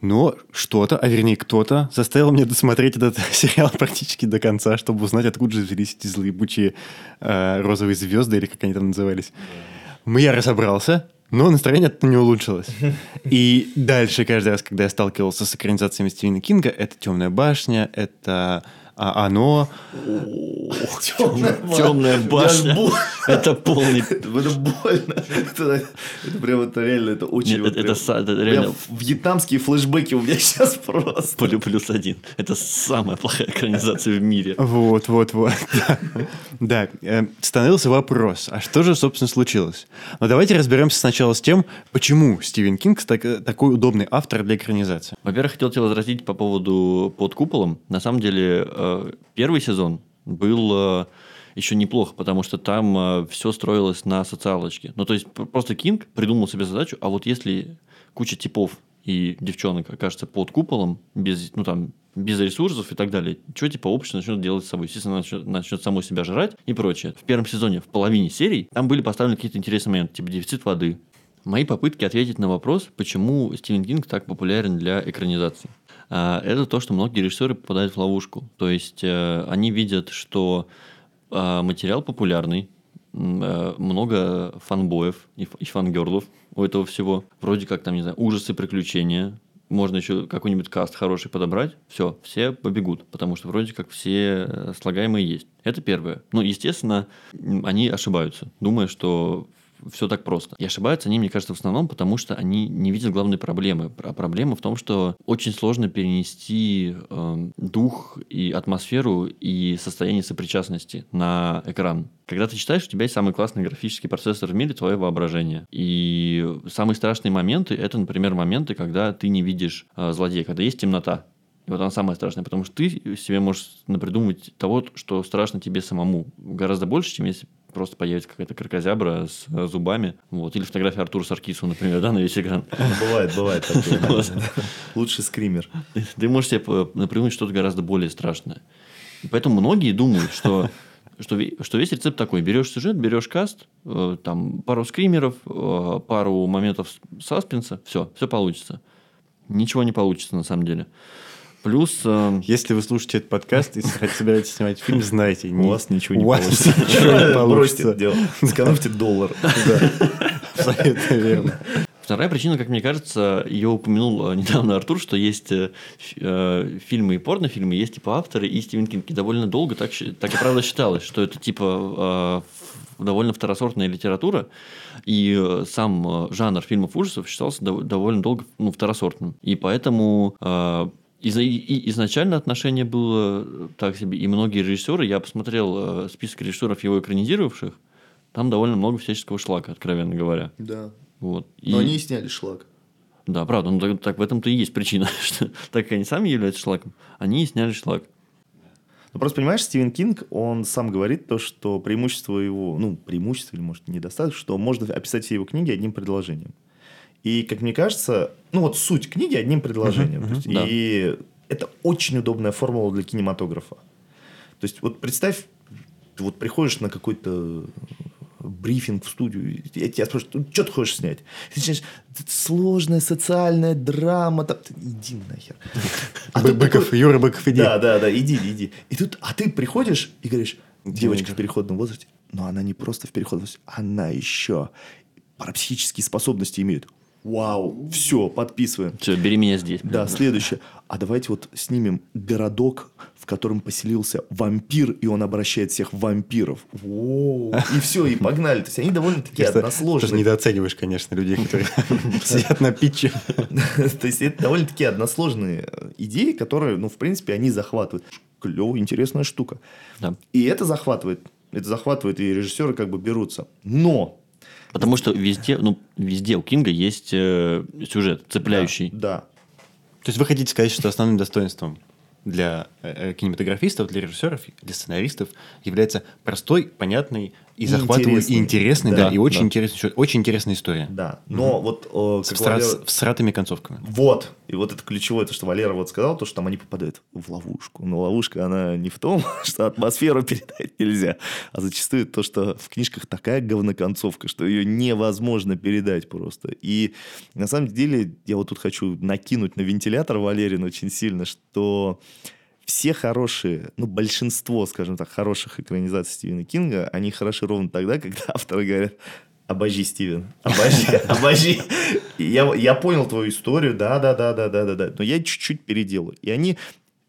Но что-то, а вернее кто-то, заставил меня досмотреть этот сериал практически до конца, чтобы узнать, откуда же взялись эти злоебучие э, розовые звезды, или как они там назывались. Я разобрался, но настроение от не улучшилось. И дальше, каждый раз, когда я сталкивался с экранизациями Стивена Кинга, это «Темная башня», это а, «Оно», Темная башня. Это полный... Это больно. Это, это прям это реально, это очень... Нет, вот это, прям- это са- это прям реально вьетнамские флешбеки у меня сейчас просто. полю плюс один. Это самая плохая экранизация в мире. Вот, вот, вот. Да, э, становился вопрос, а что же, собственно, случилось? Но давайте разберемся сначала с тем, почему Стивен Кинг так- такой удобный автор для экранизации. Во-первых, хотел тебя возразить по поводу «Под куполом». На самом деле, э, первый сезон был э, еще неплохо, потому что там все строилось на социалочке. Ну, то есть, просто Кинг придумал себе задачу, а вот если куча типов и девчонок окажется под куполом, без, ну, там, без ресурсов и так далее, что типа общество начнет делать с собой? Естественно, начнет, начнет само себя жрать и прочее. В первом сезоне, в половине серий, там были поставлены какие-то интересные моменты, типа дефицит воды, Мои попытки ответить на вопрос, почему Стивен Кинг так популярен для экранизации. А, Это то, что многие режиссеры попадают в ловушку. То есть э, они видят, что а, материал популярный, э, много фанбоев и, фангерлов у этого всего. Вроде как там, не знаю, ужасы, приключения. Можно еще какой-нибудь каст хороший подобрать. Все, все побегут, потому что вроде как все э, слагаемые есть. Это первое. Ну, естественно, они ошибаются, думая, что все так просто. И ошибаются они, мне кажется, в основном, потому что они не видят главной проблемы. А проблема в том, что очень сложно перенести э, дух и атмосферу и состояние сопричастности на экран. Когда ты читаешь, у тебя есть самый классный графический процессор в мире, твое воображение. И самые страшные моменты, это, например, моменты, когда ты не видишь э, злодея, когда есть темнота. И вот она самая страшная, потому что ты себе можешь напридумать того, что страшно тебе самому. Гораздо больше, чем если просто появится какая-то кракозябра с э, зубами. Вот. Или фотография Артура Саркисова, например, да, на весь экран. Бывает, бывает. такое. Лучший скример. Ты можешь себе э, напридумать что-то гораздо более страшное. И поэтому многие думают, что что, что весь рецепт такой. Берешь сюжет, берешь каст, э, там пару скримеров, э, пару моментов саспенса, все, все получится. Ничего не получится на самом деле. Плюс... э, Если вы слушаете этот подкаст и собираетесь снимать фильм, знайте, У вас ничего не получится. ничего не получится. Сэкономьте доллар. Абсолютно верно. Вторая причина, как мне кажется, ее упомянул э, недавно Артур, что есть э, э, фильмы и порнофильмы, есть типа авторы и Стивен Кинг. И довольно долго так, так и правда считалось, что это типа э, довольно второсортная литература, и э, сам жанр фильмов ужасов считался дов- довольно долго ну, второсортным. И поэтому э, и- и изначально отношение было э, так себе. И многие режиссеры, я посмотрел э, список режиссеров его экранизировавших, там довольно много всяческого шлака, откровенно говоря. Да. Вот. Но И- они и сняли шлак. да, правда, ну так, так в этом-то и есть причина, что так как они сами являются шлаком, они и сняли шлак. Ну, просто понимаешь, Стивен Кинг, он сам говорит то, что преимущество его, ну, преимущество или, может, недостаток, что можно описать все его книги одним предложением. И, как мне кажется, ну, вот суть книги одним предложением. Есть, да. И это очень удобная формула для кинематографа. То есть, вот представь, ты вот приходишь на какой-то брифинг в студию, я тебя спрашиваю, «Ну, что ты хочешь снять? Ты начинаешь, «Это сложная социальная драма, там, иди нахер. А Быков, такой- Юра Быков, иди. да, да, да, иди, иди. И тут, а ты приходишь и говоришь, девочка в переходном возрасте, но она не просто в переходном возрасте, она еще парапсихические способности имеет. Вау, все, подписываем. Все, бери меня здесь. Да, следующее. А давайте вот снимем городок, в котором поселился вампир, и он обращает всех в вампиров. Воу. И все, и погнали. То есть они довольно-таки Просто- Тоже односложные. недооцениваешь, конечно, людей, которые сидят на питче. То есть это довольно-таки односложные э, идеи, которые, ну, в принципе, они захватывают. Клевая, интересная штука. И это захватывает. Это захватывает, и режиссеры как бы берутся. Но... Потому что везде, ну, везде у Кинга есть э, сюжет цепляющий. Да. То есть вы хотите сказать, что основным достоинством для э, э, кинематографистов, для режиссеров, для сценаристов является простой, понятный и И и интересный. да, Да, и очень да. интересный сюжет, очень интересная история. Да. Но вот... э, С, как всра- Валера- с всратыми концовками. Вот. И вот это ключевое, то, что Валера вот сказал, то, что там они попадают в ловушку. Но ловушка, она не в том, что атмосферу передать нельзя, а зачастую то, что в книжках такая говноконцовка, что ее невозможно передать просто. И на самом деле я вот тут хочу накинуть на вентилятор Валерин очень сильно, что все хорошие, ну, большинство, скажем так, хороших экранизаций Стивена Кинга, они хороши ровно тогда, когда авторы говорят, обожи, Стивен, обожи, обожи. Я, я понял твою историю, да, да, да, да, да, да, да, но я чуть-чуть переделаю. И они,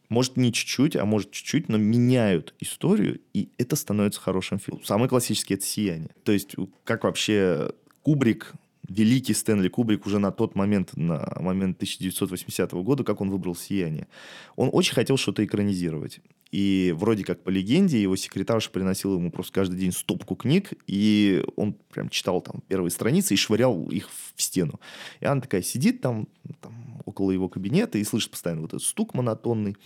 может, не чуть-чуть, а может, чуть-чуть, но меняют историю, и это становится хорошим фильмом. Самый классический – это «Сияние». То есть, как вообще Кубрик, великий Стэнли Кубрик уже на тот момент, на момент 1980 года, как он выбрал «Сияние». Он очень хотел что-то экранизировать. И вроде как по легенде его секретарша приносила ему просто каждый день стопку книг, и он прям читал там первые страницы и швырял их в стену. И она такая сидит там, там около его кабинета и слышит постоянно вот этот стук монотонный.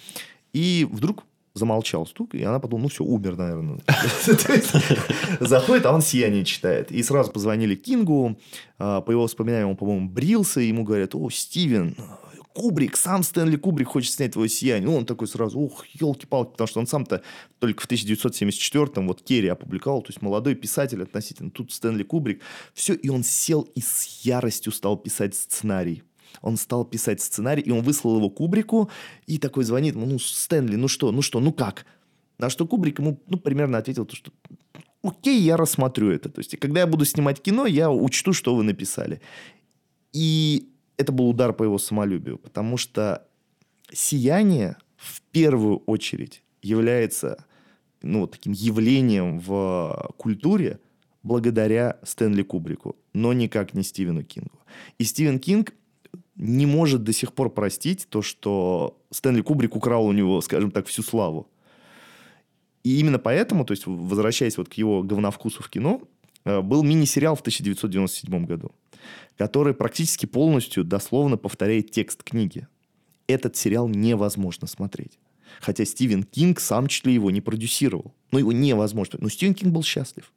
И вдруг замолчал стук, и она подумала, ну все, умер, наверное. Заходит, а он «Сияние» читает. И сразу позвонили Кингу, а, по его воспоминаниям, он, по-моему, брился, ему говорят, о, Стивен, Кубрик, сам Стэнли Кубрик хочет снять твое сияние. Ну, он такой сразу, ух, елки-палки, потому что он сам-то только в 1974-м вот Керри опубликовал, то есть молодой писатель относительно, тут Стэнли Кубрик. Все, и он сел и с яростью стал писать сценарий. Он стал писать сценарий, и он выслал его Кубрику, и такой звонит ему, ну, Стэнли, ну что, ну что, ну как? На что Кубрик ему, ну, примерно ответил, то, что окей, я рассмотрю это. То есть, когда я буду снимать кино, я учту, что вы написали. И это был удар по его самолюбию, потому что «Сияние» в первую очередь является ну, таким явлением в культуре благодаря Стэнли Кубрику, но никак не Стивену Кингу. И Стивен Кинг не может до сих пор простить то, что Стэнли Кубрик украл у него, скажем так, всю славу. И именно поэтому, то есть возвращаясь вот к его говновкусу в кино, э, был мини-сериал в 1997 году, который практически полностью дословно повторяет текст книги. этот сериал невозможно смотреть. Хотя Стивен Кинг сам чуть ли его не продюсировал. Но его невозможно. Но Стивен Кинг был счастлив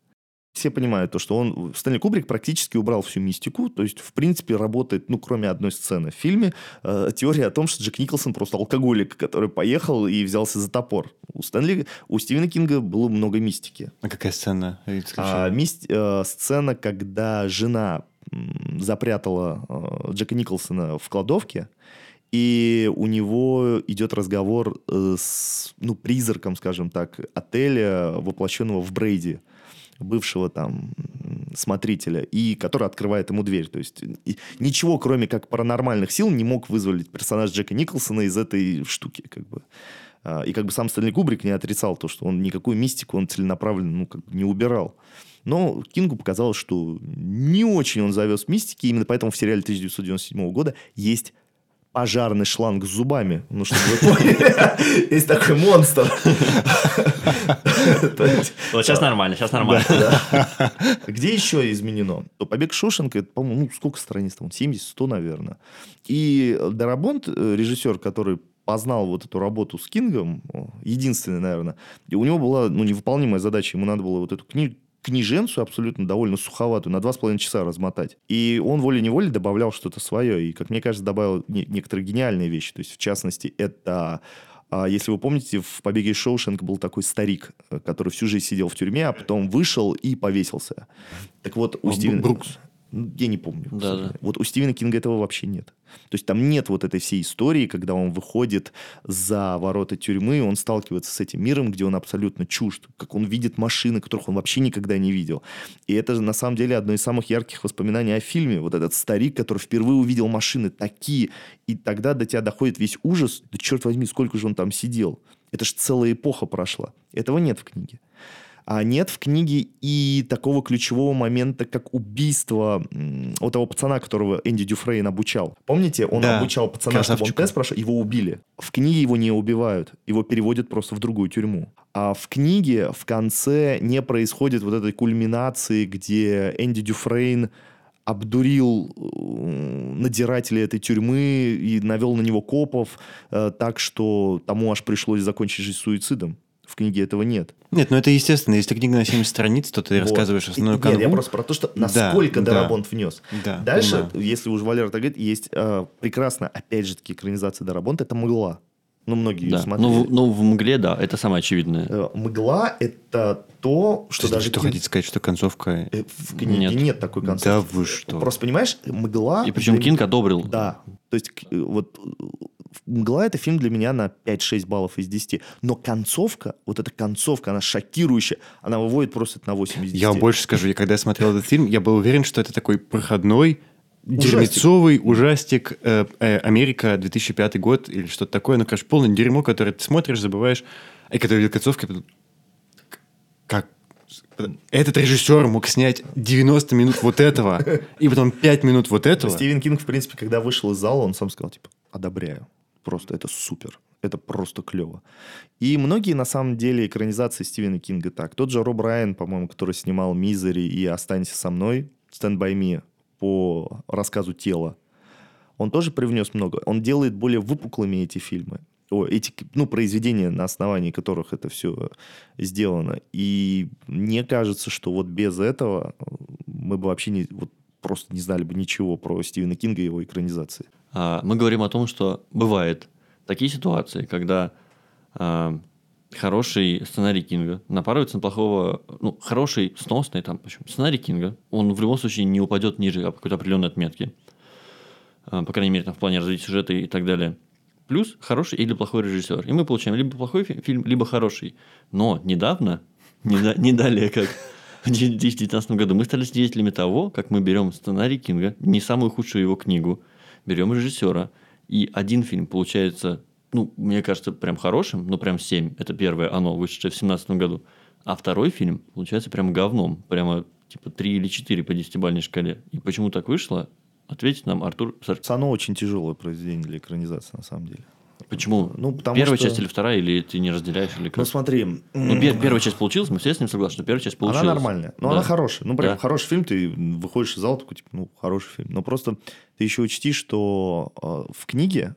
все понимают то, что он, Стэнли Кубрик практически убрал всю мистику, то есть, в принципе, работает, ну, кроме одной сцены в фильме, э, теория о том, что Джек Николсон просто алкоголик, который поехал и взялся за топор. У Стэнли, у Стивена Кинга было много мистики. А какая сцена? А, мист, э, сцена, когда жена запрятала э, Джека Николсона в кладовке, и у него идет разговор э, с, ну, призраком, скажем так, отеля, воплощенного в Брейди бывшего там смотрителя, и который открывает ему дверь. То есть ничего, кроме как паранормальных сил, не мог вызволить персонаж Джека Николсона из этой штуки. Как бы. А, и как бы сам Стэнли Кубрик не отрицал то, что он никакую мистику он целенаправленно ну, как бы не убирал. Но Кингу показалось, что не очень он завез мистики, именно поэтому в сериале 1997 года есть пожарный шланг с зубами. Ну, чтобы вы поняли, есть такой монстр. Вот сейчас нормально, сейчас нормально. Где еще изменено? Побег Шушенко, это, по-моему, ну, сколько страниц там? 70-100, наверное. И Дарабонт, э, режиссер, который познал вот эту работу с Кингом, единственный, наверное, и у него была ну, невыполнимая задача, ему надо было вот эту книгу книженцу абсолютно довольно суховатую на два с половиной часа размотать. И он волей-неволей добавлял что-то свое. И, как мне кажется, добавил не- некоторые гениальные вещи. То есть, в частности, это а, если вы помните, в «Побеге из Шоушенка» был такой старик, э, который всю жизнь сидел в тюрьме, а потом вышел и повесился. Так вот, у Стивена... Брукс. Ну, я не помню. Да, да. Вот у Стивена Кинга этого вообще нет. То есть там нет вот этой всей истории, когда он выходит за ворота тюрьмы, он сталкивается с этим миром, где он абсолютно чужд, как он видит машины, которых он вообще никогда не видел. И это же на самом деле одно из самых ярких воспоминаний о фильме. Вот этот старик, который впервые увидел машины такие, и тогда до тебя доходит весь ужас. Да черт возьми, сколько же он там сидел. Это же целая эпоха прошла. Этого нет в книге. А нет в книге и такого ключевого момента, как убийство у того пацана, которого Энди Дюфрейн обучал. Помните, он да, обучал пацана, чтобы он тест прошел, его убили. В книге его не убивают, его переводят просто в другую тюрьму. А в книге в конце не происходит вот этой кульминации, где Энди Дюфрейн обдурил надзирателя этой тюрьмы и навел на него копов э, так, что тому аж пришлось закончить жизнь суицидом. В книге этого нет. Нет, ну это естественно. Если книга на 70 страниц, то ты вот. рассказываешь основную канву. Нет, я просто про то, что насколько да, Дарабонт да, внес. Да, Дальше, понимаю. если уж Валера так говорит, есть э, прекрасно, опять же таки, экранизация Дарабонта, это «Мгла». Ну, многие да. смотрели. Ну, в, ну, в «Мгле», да, это самое очевидное. Э, «Мгла» — это то, что, что даже... Что хотите сказать, что концовка... Э, в книге нет. нет такой концовки. Да вы что? Просто, понимаешь, «Мгла»... И причем Кинг одобрил. Да. То есть, э, вот «Мгла» — это фильм для меня на 5-6 баллов из 10. Но концовка, вот эта концовка, она шокирующая. Она выводит просто на 8 из 10. Я вам больше скажу. Я когда смотрел этот фильм, я был уверен, что это такой проходной, дерьмецовый ужастик э, э, Америка 2005 год или что-то такое. Ну, короче, полное дерьмо, которое ты смотришь, забываешь. И когда видел концовку, я как этот режиссер мог снять 90 минут вот этого, и потом 5 минут вот этого. Стивен Кинг, в принципе, когда вышел из зала, он сам сказал, типа, одобряю. Просто это супер. Это просто клево. И многие, на самом деле, экранизации Стивена Кинга так. Тот же Роб Райан, по-моему, который снимал «Мизери» и «Останься со мной», «Stand by me» по рассказу «Тело», он тоже привнес много. Он делает более выпуклыми эти фильмы. О, эти, ну, произведения, на основании которых это все сделано. И мне кажется, что вот без этого мы бы вообще не, вот просто не знали бы ничего про Стивена Кинга и его экранизации. А, мы говорим о том, что бывает такие ситуации, когда а, хороший сценарий Кинга напарывается на плохого, ну, хороший, сносный там, почему, сценарий Кинга, он в любом случае не упадет ниже какой-то определенной отметки. А, по крайней мере, там, в плане развития сюжета и так далее. Плюс хороший или плохой режиссер. И мы получаем либо плохой фильм, либо хороший. Но недавно, не, да, не далее как в 2019 году, мы стали свидетелями того, как мы берем сценарий Кинга, не самую худшую его книгу, берем режиссера, и один фильм получается, ну, мне кажется, прям хорошим, ну, прям 7, это первое оно, вышедшее в 2017 году, а второй фильм получается прям говном, прямо типа 3 или 4 по 10-бальной шкале. И почему так вышло, ответит нам Артур Саркисян. Оно очень тяжелое произведение для экранизации, на самом деле. Почему? Ну, потому первая что... часть или вторая, или ты не разделяешь, или как? Ну, смотри. Ну, пер- первая часть получилась, мы все с ним согласны, что первая часть получилась. Она нормальная. Но да. она хорошая. Ну, прям да. хороший фильм, ты выходишь из зала, такой, типа, ну, хороший фильм. Но просто ты еще учти, что э, в книге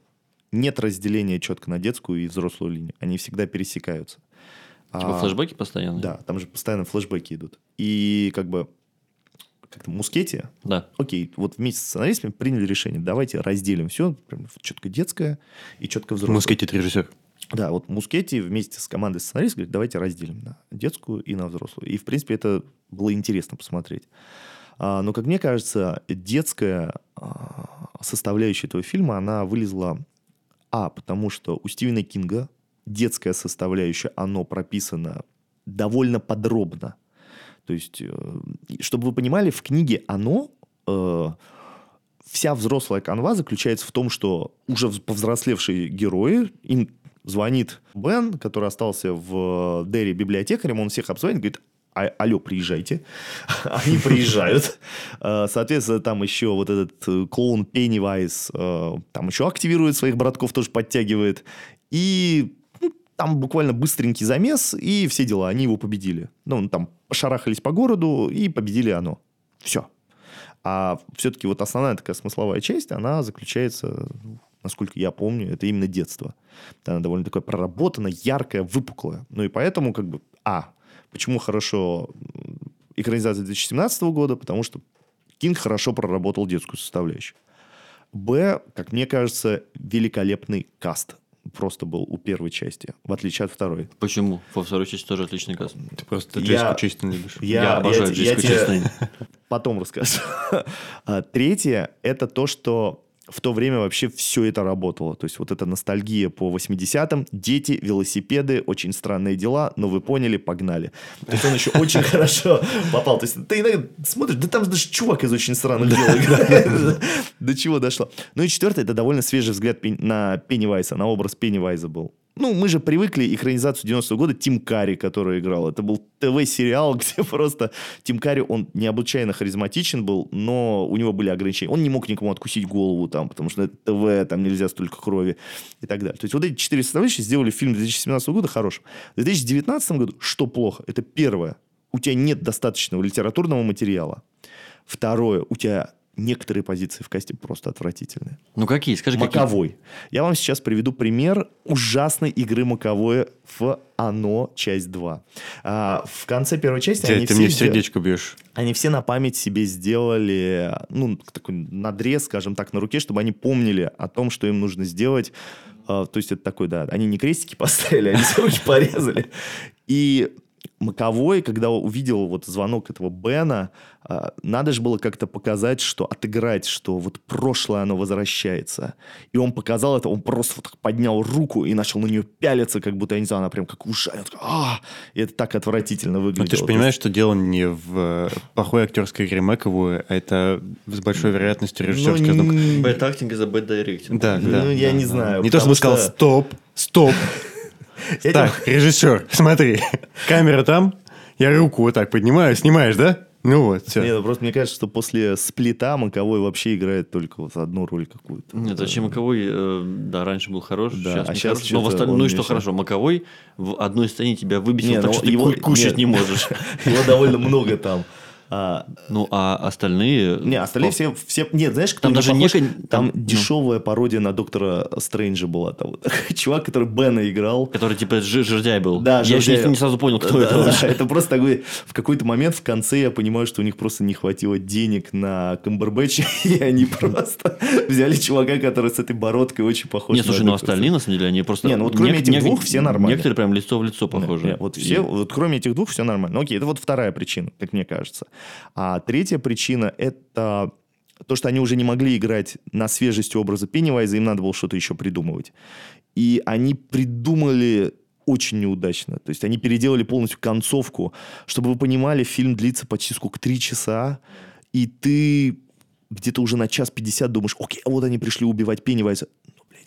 нет разделения четко на детскую и взрослую линию. Они всегда пересекаются. Типа А, флешбеки постоянно? Да, там же постоянно флешбеки идут. И как бы как-то Мускетти, Да. окей, вот вместе с сценаристами приняли решение, давайте разделим все, прям четко детское и четко взрослое. Мускетти это режиссер. Да, вот Мускетти вместе с командой сценаристов говорит, давайте разделим на детскую и на взрослую. И, в принципе, это было интересно посмотреть. А, но, как мне кажется, детская а, составляющая этого фильма, она вылезла, а, потому что у Стивена Кинга детская составляющая, оно прописано довольно подробно. То есть, э, чтобы вы понимали, в книге оно э, вся взрослая канва заключается в том, что уже вз- повзрослевшие герои, им звонит Бен, который остался в Дерри библиотекарем, он всех обзвонит, говорит, «А- алло, приезжайте. Они приезжают. Э, Соответственно, там еще вот этот э, клоун Пеннивайз э, там еще активирует своих братков, тоже подтягивает. И ну, там буквально быстренький замес, и все дела, они его победили. Ну, там пошарахались по городу, и победили оно. Все. А все-таки вот основная такая смысловая часть, она заключается, ну, насколько я помню, это именно детство. Она довольно такое проработанная, яркая, выпуклая. Ну и поэтому, как бы, а, почему хорошо экранизация 2017 года? Потому что Кинг хорошо проработал детскую составляющую. Б, как мне кажется, великолепный каст просто был у первой части, в отличие от второй. Почему? Во второй части тоже отличный каст. Ты просто Я- Джессику Честин любишь. Я, обожаю те- я Джессику тебе Честейн. Потом расскажу. А, Третье – это то, что в то время вообще все это работало. То есть вот эта ностальгия по 80-м, дети, велосипеды, очень странные дела, но вы поняли, погнали. То есть он еще очень хорошо попал. То есть ты иногда смотришь, да там даже чувак из очень странных дел играет. До чего дошло. Ну и четвертое – это довольно свежий взгляд на Пеннивайза, на образ Пеннивайза был. Ну, мы же привыкли экранизацию 90-го года Тим Карри, который играл. Это был ТВ-сериал, где просто Тим Карри, он необычайно харизматичен был, но у него были ограничения. Он не мог никому откусить голову там, потому что это ТВ, там нельзя столько крови и так далее. То есть вот эти четыре составляющие сделали фильм 2017 года хорошим. В 2019 году что плохо? Это первое. У тебя нет достаточного литературного материала. Второе. У тебя некоторые позиции в касте просто отвратительные. Ну какие? Скажи, какие? Маковой. Я вам сейчас приведу пример ужасной игры Маковой в «Оно. Часть 2». А, в конце первой части Ты, они ты все, мне сердечко бьешь. они все на память себе сделали ну, такой надрез, скажем так, на руке, чтобы они помнили о том, что им нужно сделать. А, то есть это такой, да, они не крестики поставили, они все руки порезали. И Маковой, когда увидел вот звонок этого Бена, а, надо же было как-то показать, что отыграть, что вот прошлое оно возвращается. И он показал это, он просто вот так поднял руку и начал на нее пялиться, как будто, я не знаю, она прям как ужаленная. «А!» И это так отвратительно Но выглядело. Ну, ты же понимаешь, что дело не в э, плохой актерской игре Маковой, а это с большой вероятностью режиссерская. Ну, ну, н- Bad acting is a bad directing. Да, Ну, да. я да, не да. знаю, Не то, чтобы сказал, стоп, стоп. Я Так, режиссер, смотри, камера там, я руку вот так поднимаю, снимаешь, да? Ну вот, все. Нет, ну просто мне кажется, что после сплита Маковой вообще играет только вот одну роль какую-то. Нет, зачем Маковой, э, да, раньше был хорош, Да, сейчас а не щас хорош. Но в остальном, ну и что хорошо, Маковой в одной сцене тебя выбесил Не, так, ну что ты его- ку- кушать нет. не можешь. Его довольно много там. А, Ну, а остальные... не, остальные все, все... Нет, знаешь, кто Там даже похож? неко- Там, там, ну. дешевая пародия на доктора Стрэнджа была. Там вот чувак, который Бена играл. Который типа жердяй был. Да, Я еще жердяй. не, не сразу понял, кто Да, это да, это просто такой... В какой-то момент в конце я понимаю, что у них просто не хватило денег на Камбербэтча, и они просто взяли чувака, который с этой бородкой очень похож Не, на слушай, ну остальные, на самом деле, они просто... Не, ну вот кроме нек- этих нек- двух все нормально. Некоторые прям лицо в лицо похожи. Не, вот, все, вот кроме этих двух все нормально. Ну, окей, это вот вторая причина, как мне кажется. А третья причина – это то, что они уже не могли играть на свежести образа Пеннивайза, им надо было что-то еще придумывать. И они придумали очень неудачно. То есть они переделали полностью концовку. Чтобы вы понимали, фильм длится почти сколько? Три часа. И ты где-то уже на час пятьдесят думаешь, окей, а вот они пришли убивать Пеннивайза.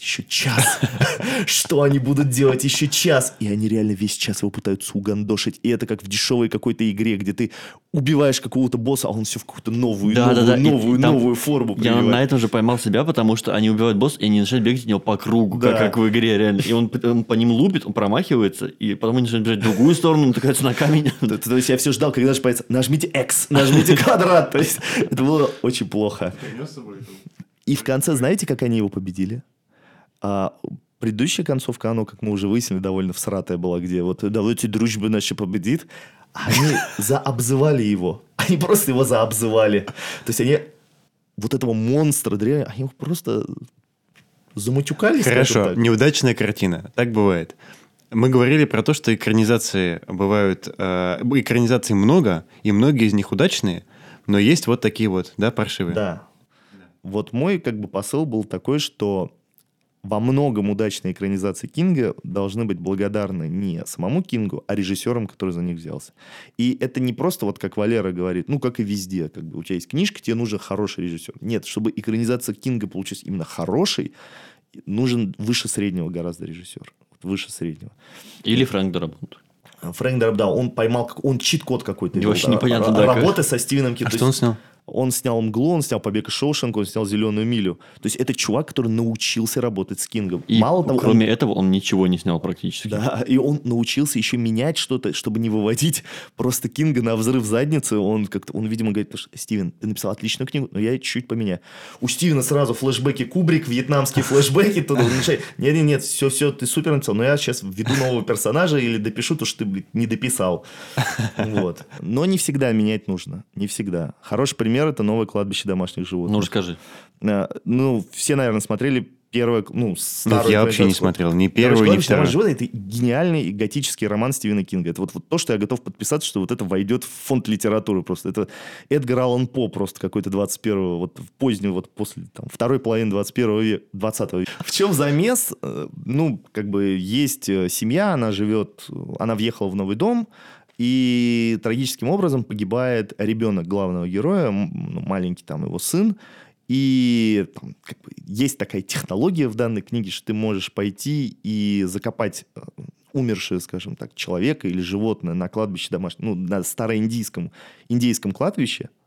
Блядь, еще час. Что они будут делать еще час? И они реально весь час его пытаются угандошить. И это как в дешевой какой-то игре, где ты убиваешь какого-то босса, а он все в какую-то новую, Да, да, новую, да. И новую, там новую форму Я прививает. на этом же поймал себя, потому что они убивают босса, и они начинают бегать от него по кругу, Да. как, как в игре реально. И он, он по ним лупит, он промахивается, и потом они начинают бежать в другую сторону, натыкаются на камень. То, то есть я все ждал, когда же появится нажмите X, нажмите квадрат. То есть это было очень плохо. И в конце, знаете, как они его победили? А предыдущая концовка, оно, как мы уже выяснили, довольно всратая была, где вот «давайте дружба наша победит», они заобзывали его. Они просто его заобзывали. То есть они вот этого монстра дрянь, они его просто замутюкались. Хорошо, неудачная картина. Так бывает. Мы говорили про то, что экранизации бывают... Э, экранизаций много, и многие из них удачные, но есть вот такие вот, да, паршивые? Да. Вот мой как бы посыл был такой, что во многом удачные экранизации Кинга должны быть благодарны не самому Кингу, а режиссерам, который за них взялся. И это не просто вот как Валера говорит, ну, как и везде, как бы у тебя есть книжка, тебе нужен хороший режиссер. Нет, чтобы экранизация Кинга получилась именно хорошей, нужен выше среднего гораздо режиссер. Вот выше среднего. Или Фрэнк Дарабонт. Фрэнк Дарабонт, да, он поймал, он чит-код какой-то. Вообще непонятно, да. Работы как... со Стивеном Кингом. А что он снял? Он снял «Мглу», он снял «Побег из Шоушенка», он снял «Зеленую милю». То есть, это чувак, который научился работать с Кингом. И Мало того, кроме он... этого, он ничего не снял практически. Да, и он научился еще менять что-то, чтобы не выводить просто Кинга на взрыв задницы. Он как-то, он, видимо, говорит, Стивен, ты написал отличную книгу, но я чуть-чуть поменяю. У Стивена сразу флешбеки Кубрик, вьетнамские флешбеки, Нет-нет-нет, все-все, ты супер написал, но я сейчас введу нового персонажа или допишу то, что ты не дописал. Вот. Но не всегда менять нужно. Не всегда. Хороший пример – это новое кладбище домашних животных. Ну, расскажи. Э, ну, все, наверное, смотрели первое, ну, старую... Нет, я вообще не смотрел, ни первую, ни вторую. животных» — это гениальный готический роман Стивена Кинга. Это вот, вот то, что я готов подписаться, что вот это войдет в фонд литературы просто. Это Эдгар Аллан По просто какой-то 21-го, вот в позднюю, вот после там, второй половины 21 века, 20 века. В чем замес? Э, ну, как бы есть э, семья, она живет, она въехала в новый дом, и трагическим образом погибает ребенок главного героя, ну, маленький там его сын. И там, как бы, есть такая технология в данной книге, что ты можешь пойти и закопать э, умершее, скажем так, человека или животное на кладбище домашнего, ну, на староиндийском индейском кладбище –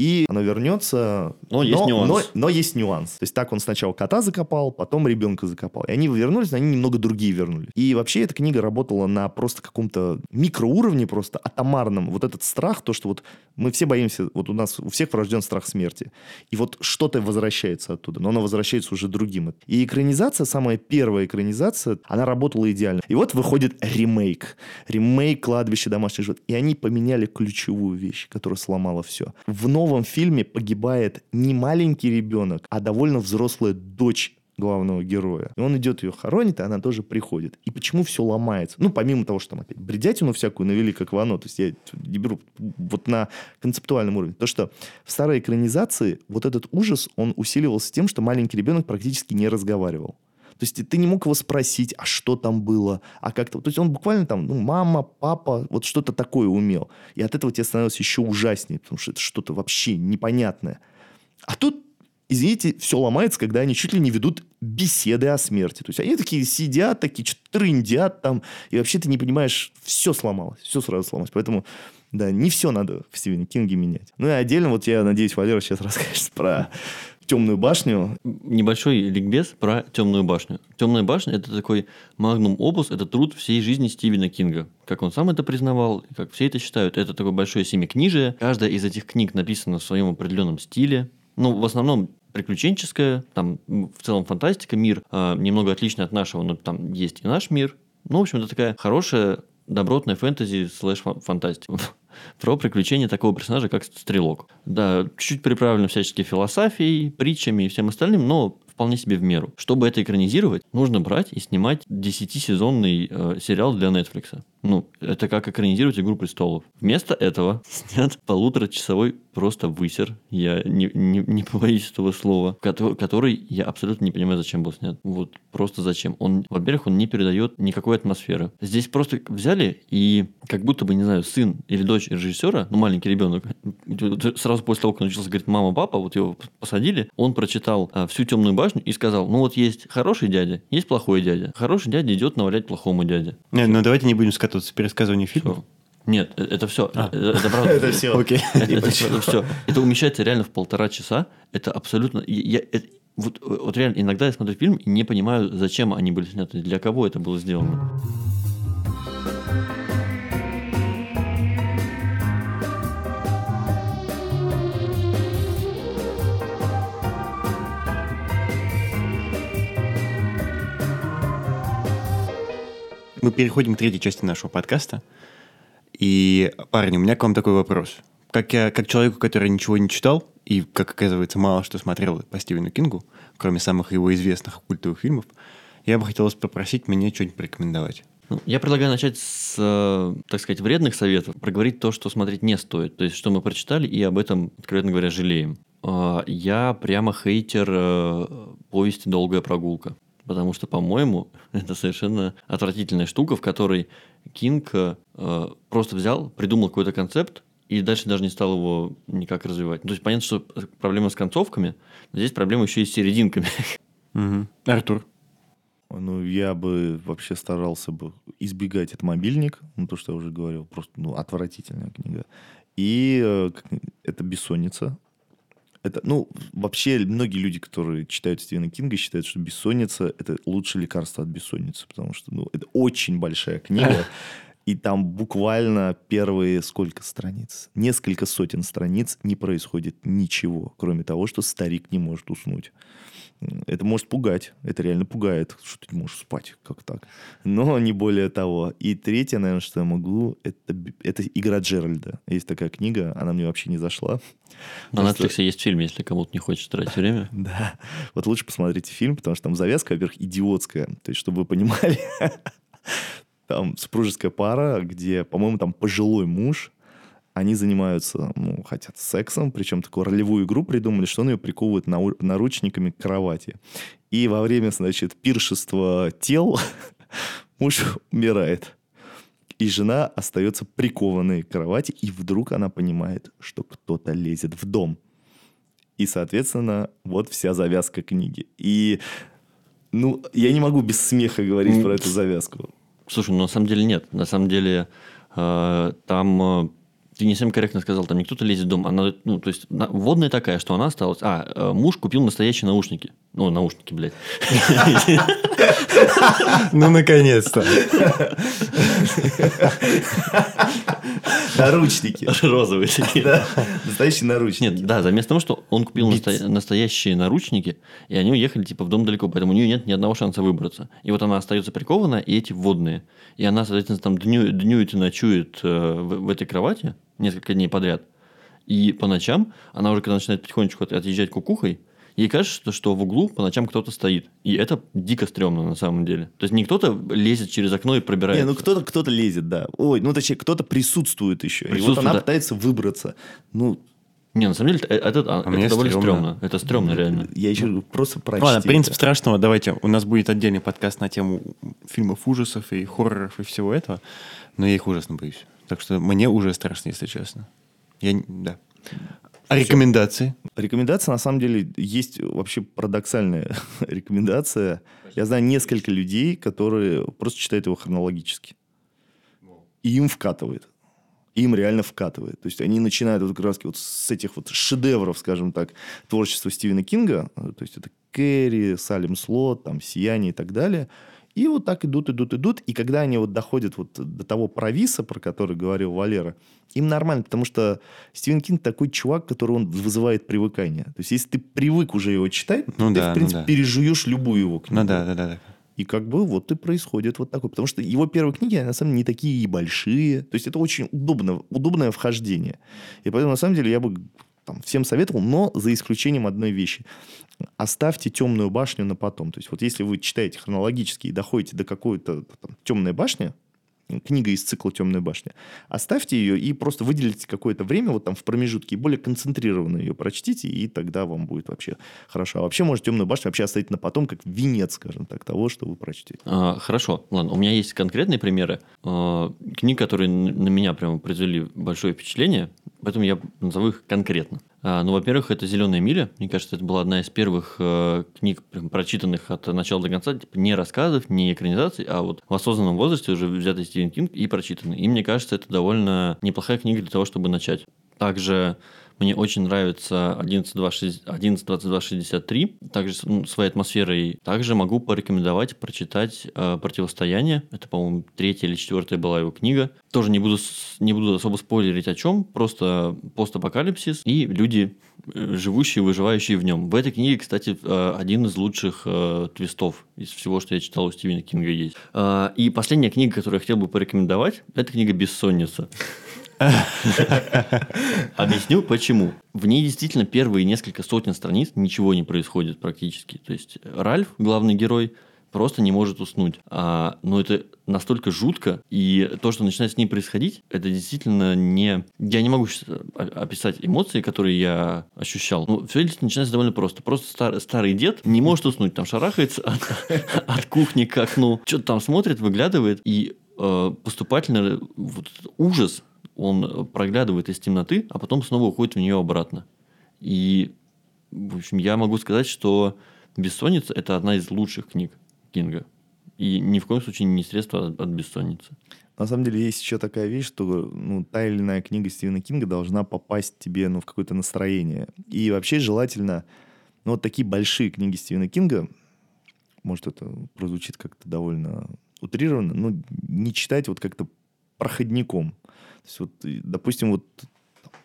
и оно вернется. Но, но есть нюанс. Но, но есть нюанс. То есть так он сначала кота закопал, потом ребенка закопал. И они вернулись, но они немного другие вернулись. И вообще эта книга работала на просто каком-то микроуровне, просто атомарном. Вот этот страх, то, что вот мы все боимся, вот у нас у всех врожден страх смерти. И вот что-то возвращается оттуда, но оно возвращается уже другим. И экранизация, самая первая экранизация, она работала идеально. И вот выходит ремейк. Ремейк «Кладбище домашних животных». И они поменяли ключевую вещь, которая сломала все. В новом новом фильме погибает не маленький ребенок, а довольно взрослая дочь главного героя. И он идет ее хоронит, и она тоже приходит. И почему все ломается? Ну, помимо того, что там опять бредятину всякую навели, как вано, то есть я не беру вот на концептуальном уровне. То, что в старой экранизации вот этот ужас, он усиливался тем, что маленький ребенок практически не разговаривал. То есть ты не мог его спросить, а что там было, а как-то... То есть он буквально там, ну, мама, папа, вот что-то такое умел. И от этого тебе становилось еще ужаснее, потому что это что-то вообще непонятное. А тут извините, все ломается, когда они чуть ли не ведут беседы о смерти. То есть они такие сидят, такие что-то трындят там, и вообще ты не понимаешь, все сломалось, все сразу сломалось. Поэтому, да, не все надо в Стивене Кинге менять. Ну и отдельно, вот я надеюсь, Валера сейчас расскажет про темную башню. Небольшой ликбез про темную башню. Темная башня это такой магнум опус, это труд всей жизни Стивена Кинга. Как он сам это признавал, как все это считают. Это такое большое семикнижие. Каждая из этих книг написана в своем определенном стиле. Ну, в основном приключенческая, там в целом фантастика, мир э, немного отличный от нашего, но там есть и наш мир. Ну, в общем, это такая хорошая добротная фэнтези слэш фантастика про приключения такого персонажа, как Стрелок. Да, чуть-чуть приправлено всячески философией, притчами и всем остальным, но вполне себе в меру. Чтобы это экранизировать, нужно брать и снимать 10-сезонный э, сериал для Netflix. Ну, это как экранизировать «Игру престолов». Вместо этого снят полуторачасовой просто высер, я не, не, не побоюсь этого слова, который, который я абсолютно не понимаю, зачем был снят. Вот просто зачем. Он, во-первых, он не передает никакой атмосферы. Здесь просто взяли и как будто бы, не знаю, сын или дочь режиссера, ну, маленький ребенок, сразу после того, как он учился говорить «мама, папа», вот его посадили, он прочитал а, всю «Темную башню» и сказал, ну, вот есть хороший дядя, есть плохой дядя. Хороший дядя идет навалять плохому дяде. Не, ну, давайте не будем скатываться в пересказывание фильма. Нет, э, это все. А. Это, это правда. Это все. Окей. Это, это, это все. Это умещается реально в полтора часа. Это абсолютно. Я, это, вот, вот реально иногда я смотрю фильм и не понимаю, зачем они были сняты, для кого это было сделано. Мы переходим к третьей части нашего подкаста. И, парни, у меня к вам такой вопрос. Как я, как человеку, который ничего не читал, и, как оказывается, мало что смотрел по Стивену Кингу, кроме самых его известных культовых фильмов, я бы хотел вас попросить мне что-нибудь порекомендовать. Ну, Я предлагаю начать с, э, так сказать, вредных советов, проговорить то, что смотреть не стоит. То есть, что мы прочитали, и об этом, откровенно говоря, жалеем. А, Я прямо хейтер э, повести «Долгая прогулка». Потому что, по-моему, это совершенно отвратительная штука, в которой Кинг э, просто взял, придумал какой-то концепт, и дальше даже не стал его никак развивать. Ну, То есть, понятно, что проблема с концовками, но здесь проблема еще и с серединками. Артур. Ну, я бы вообще старался бы избегать этот мобильник, ну, то, что я уже говорил, просто, ну, отвратительная книга. И э, это бессонница. Это, ну, вообще многие люди, которые читают Стивена Кинга, считают, что бессонница – это лучшее лекарство от бессонницы, потому что, ну, это очень большая книга, и там буквально первые сколько страниц? Несколько сотен страниц не происходит ничего, кроме того, что старик не может уснуть. Это может пугать. Это реально пугает, что ты не можешь спать. Как так? Но не более того. И третье, наверное, что я могу, это, это «Игра Джеральда». Есть такая книга, она мне вообще не зашла. На Netflix есть фильм, если кому-то не хочет тратить время. Да. Вот лучше посмотрите фильм, потому что там завязка, во-первых, идиотская. То есть, чтобы вы понимали, там супружеская пара, где, по-моему, там пожилой муж, они занимаются, ну, хотят сексом, причем такую ролевую игру придумали, что он ее приковывает нау- наручниками к кровати. И во время, значит, пиршества тел муж умирает. И жена остается прикованной к кровати, и вдруг она понимает, что кто-то лезет в дом. И, соответственно, вот вся завязка книги. И, ну, я не могу без смеха говорить Ну, про эту завязку. Слушай, ну на самом деле нет. На самом деле э, там э, ты не совсем корректно сказал, там не кто-то лезет в дом. Она, ну, то есть на- вводная такая, что она осталась. А, э, муж купил настоящие наушники. Ну, наушники, блядь. Ну, наконец-то. Наручники. Розовые такие. Да, настоящие наручники. Нет, да, заместо того, что он купил настоящие наручники, и они уехали типа в дом далеко, поэтому у нее нет ни одного шанса выбраться. И вот она остается прикована, и эти вводные. И она, соответственно, там дню- днюет и ночует э, в, в этой кровати несколько дней подряд. И по ночам она уже, когда начинает потихонечку от- отъезжать кукухой, ей кажется, что, в углу по ночам кто-то стоит. И это дико стрёмно на самом деле. То есть не кто-то лезет через окно и пробирается. Не, ну кто-то кто лезет, да. Ой, ну точнее, кто-то присутствует еще. и вот она да. пытается выбраться. Ну, Не, на самом деле, это, это- это мне довольно стрёмно. стрёмно. Это стрёмно, реально. я еще просто прочти. Ладно, принцип это. страшного, давайте. У нас будет отдельный подкаст на тему фильмов ужасов и хорроров и всего этого. Но я их ужасно боюсь. Так что мне уже страшно, если честно. Я, да. А рекомендации? Рекомендация, на самом деле, есть вообще парадоксальная рекомендация. Я знаю несколько людей, которые просто читают его хронологически. И им вкатывает. Им реально вкатывает. То есть они начинают вот как раз вот с этих вот шедевров, скажем так, творчества Стивена Кинга. То есть это Кэрри, Салем Слот, там, Сияние и так далее. И вот так идут, идут, идут. И когда они вот доходят вот до того провиса, про который говорил Валера, им нормально, потому что Стивен Кинг такой чувак, который он вызывает привыкание. То есть, если ты привык уже его читать, Ну ты, да, ну в принципе, да. пережуешь любую его книгу. Ну да, да, да. да. И как бы вот и происходит вот такое. Потому что его первые книги, они, на самом деле, не такие и большие. То есть, это очень удобно, удобное вхождение. И поэтому, на самом деле, я бы там, всем советовал, но за исключением одной вещи. Оставьте темную башню на потом. То есть, вот если вы читаете хронологически и доходите до какой-то темной башни, книга из цикла «Темная башня», оставьте ее и просто выделите какое-то время вот там в промежутке и более концентрированно ее прочтите, и тогда вам будет вообще хорошо. А вообще, может, «Темную башню» вообще оставить на потом, как венец, скажем так, того, что вы прочтете. А, Хорошо, ладно, у меня есть конкретные примеры а, книг, которые на меня прямо произвели большое впечатление, поэтому я назову их конкретно. А, Ну, во-первых, это «Зеленая миля». Мне кажется, это была одна из первых э, книг, прям прочитанных от начала до конца, типа не рассказов, не экранизаций, а вот в осознанном возрасте уже взятый Стивен Кинг и прочитанный. И мне кажется, это довольно неплохая книга для того, чтобы начать. Также Мне очень нравится 11.22.63, также своей атмосферой. Также могу порекомендовать прочитать э, «Противостояние». Это, по-моему, третья или четвертая была его книга. Тоже не буду, не буду особо спойлерить о чем, просто постапокалипсис и люди, э, живущие, выживающие в нем. В этой книге, кстати, э, один из лучших э, твистов из всего, что я читал у Стивена Кинга есть. И последняя книга, которую я хотел бы порекомендовать, это книга «Бессонница». Объясню почему. В ней действительно первые несколько сотен страниц ничего не происходит практически. То есть Ральф, главный герой, просто не может уснуть. А, но это настолько жутко, и то, что начинает с ней происходить, это действительно не... Я не могу описать эмоции, которые я ощущал. Ну, все действительно начинается довольно просто. Просто стар, старый дед не может уснуть, там шарахается от, от кухни к окну, что-то там смотрит, выглядывает, и э, поступательно вот ужас он проглядывает из темноты, а потом снова уходит в нее обратно. И, в общем, я могу сказать, что «Бессонница» – это одна из лучших книг Кинга. И ни в коем случае не средство от, от бессонницы. На самом деле есть еще такая вещь, что ну, та или иная книга Стивена Кинга должна попасть тебе ну, в какое-то настроение. И вообще желательно, ну вот такие большие книги Стивена Кинга, может это прозвучит как-то довольно утрированно, но не читать вот как-то проходником. То есть, вот, допустим, вот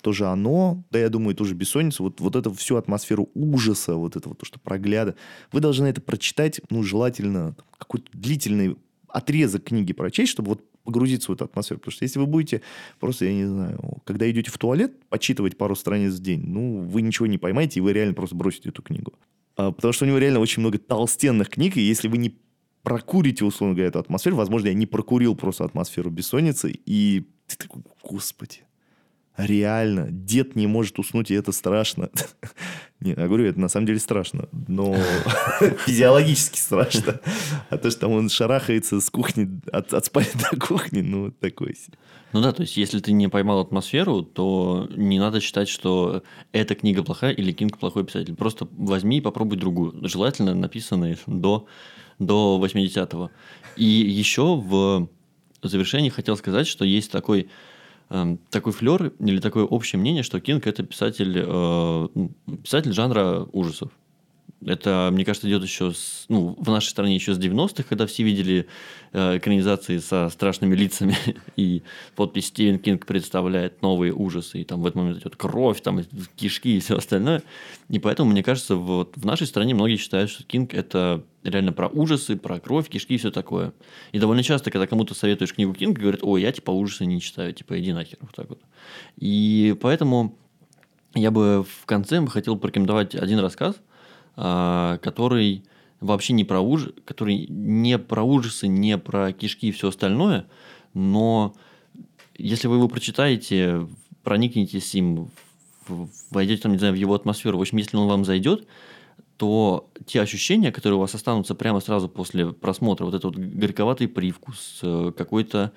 тоже оно, да, я думаю, тоже бессонница, вот, вот эту всю атмосферу ужаса, вот это вот то, что прогляда, вы должны это прочитать, ну, желательно какой-то длительный отрезок книги прочесть, чтобы вот погрузиться в эту атмосферу. Потому что если вы будете просто, я не знаю, когда идете в туалет, почитывать пару страниц в день, ну, вы ничего не поймаете, и вы реально просто бросите эту книгу. А, потому что у него реально очень много толстенных книг, и если вы не прокурите, условно говоря, эту атмосферу, возможно, я не прокурил просто атмосферу бессонницы, и ты такой, господи, реально, дед не может уснуть, и это страшно. Не, я говорю, это на самом деле страшно, но физиологически страшно. А то, что там он шарахается с кухни, от, от спальни до кухни, ну, такой Ну да, то есть, если ты не поймал атмосферу, то не надо считать, что эта книга плохая или Кинг плохой писатель. Просто возьми и попробуй другую. Желательно написанные до, до 80-го. И еще в завершении хотел сказать, что есть такой эм, такой флер или такое общее мнение, что Кинг это писатель, э, писатель жанра ужасов. Это, мне кажется, идет еще с, ну, в нашей стране еще с 90-х, когда все видели э, экранизации со страшными лицами, и подпись Стивен Кинг представляет новые ужасы, и там в этот момент идет кровь, там кишки и все остальное. И поэтому, мне кажется, вот в нашей стране многие считают, что Кинг это реально про ужасы, про кровь, кишки и все такое. И довольно часто, когда кому-то советуешь книгу Кинга, говорят, ой, я типа ужасы не читаю, типа иди нахер, вот так вот. И поэтому я бы в конце хотел порекомендовать один рассказ – который вообще не про ужасы, который не про ужасы, не про кишки и все остальное, но если вы его прочитаете, проникнетесь им, войдете там, не знаю, в его атмосферу, в общем, если он вам зайдет, то те ощущения, которые у вас останутся прямо сразу после просмотра, вот этот вот горьковатый привкус, э, какой-то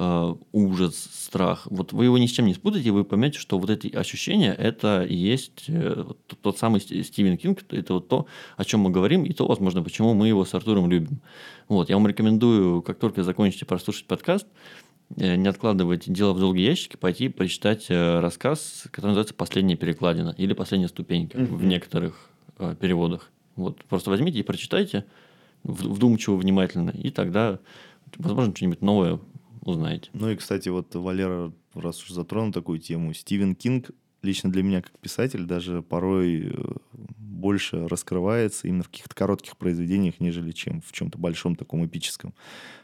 э, ужас, страх. Вот вы его ни с чем не спутаете, вы поймете, что вот эти ощущения это и есть э, тот, тот самый Стивен Кинг, это вот то, о чем мы говорим, и то, возможно, почему мы его с Артуром любим. Вот, я вам рекомендую, как только закончите прослушать подкаст, э, не откладывать дело в долгие ящики, пойти прочитать рассказ, который называется «Последняя перекладина» или «Последняя ступенька» mm-hmm. в некоторых э, переводах. Вот, просто возьмите и прочитайте вдумчиво, внимательно, и тогда, возможно, что-нибудь новое узнаете. Ну и, кстати, вот Валера, раз уж затронул такую тему, Стивен Кинг лично для меня как писатель даже порой э, больше раскрывается именно в каких-то коротких произведениях, нежели чем в чем-то большом таком эпическом.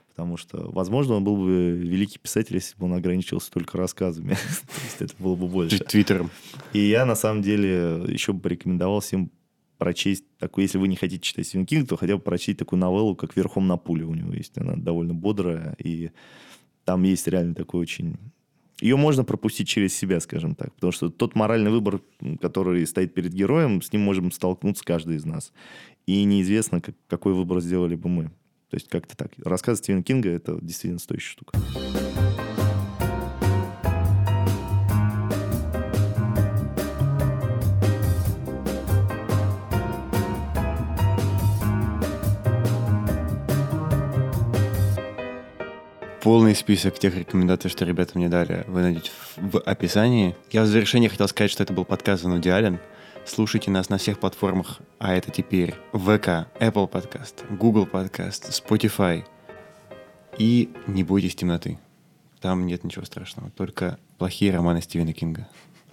Потому что, возможно, он был бы великий писатель, если бы он ограничивался только рассказами. То есть это было бы больше. Твиттером. И я, на самом деле, еще бы порекомендовал всем прочесть такую, если вы не хотите читать Стивен Кинг, то хотя бы прочесть такую новеллу, как «Верхом на пуле» у него есть. Она довольно бодрая и там есть реально такой очень... Ее можно пропустить через себя, скажем так. Потому что тот моральный выбор, который стоит перед героем, с ним можем столкнуться каждый из нас. И неизвестно, как, какой выбор сделали бы мы. То есть как-то так. Рассказ Стивена Кинга — это действительно стоящая штука. Полный список тех рекомендаций, что ребята мне дали, вы найдете в описании. Я в завершение хотел сказать, что это был подкаст «Занудиален». Слушайте нас на всех платформах, а это теперь ВК, Apple Podcast, Google Podcast, Spotify. И не бойтесь темноты. Там нет ничего страшного, только плохие романы Стивена Кинга.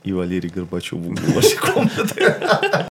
И Валерий Горбачев в углу вашей комнаты.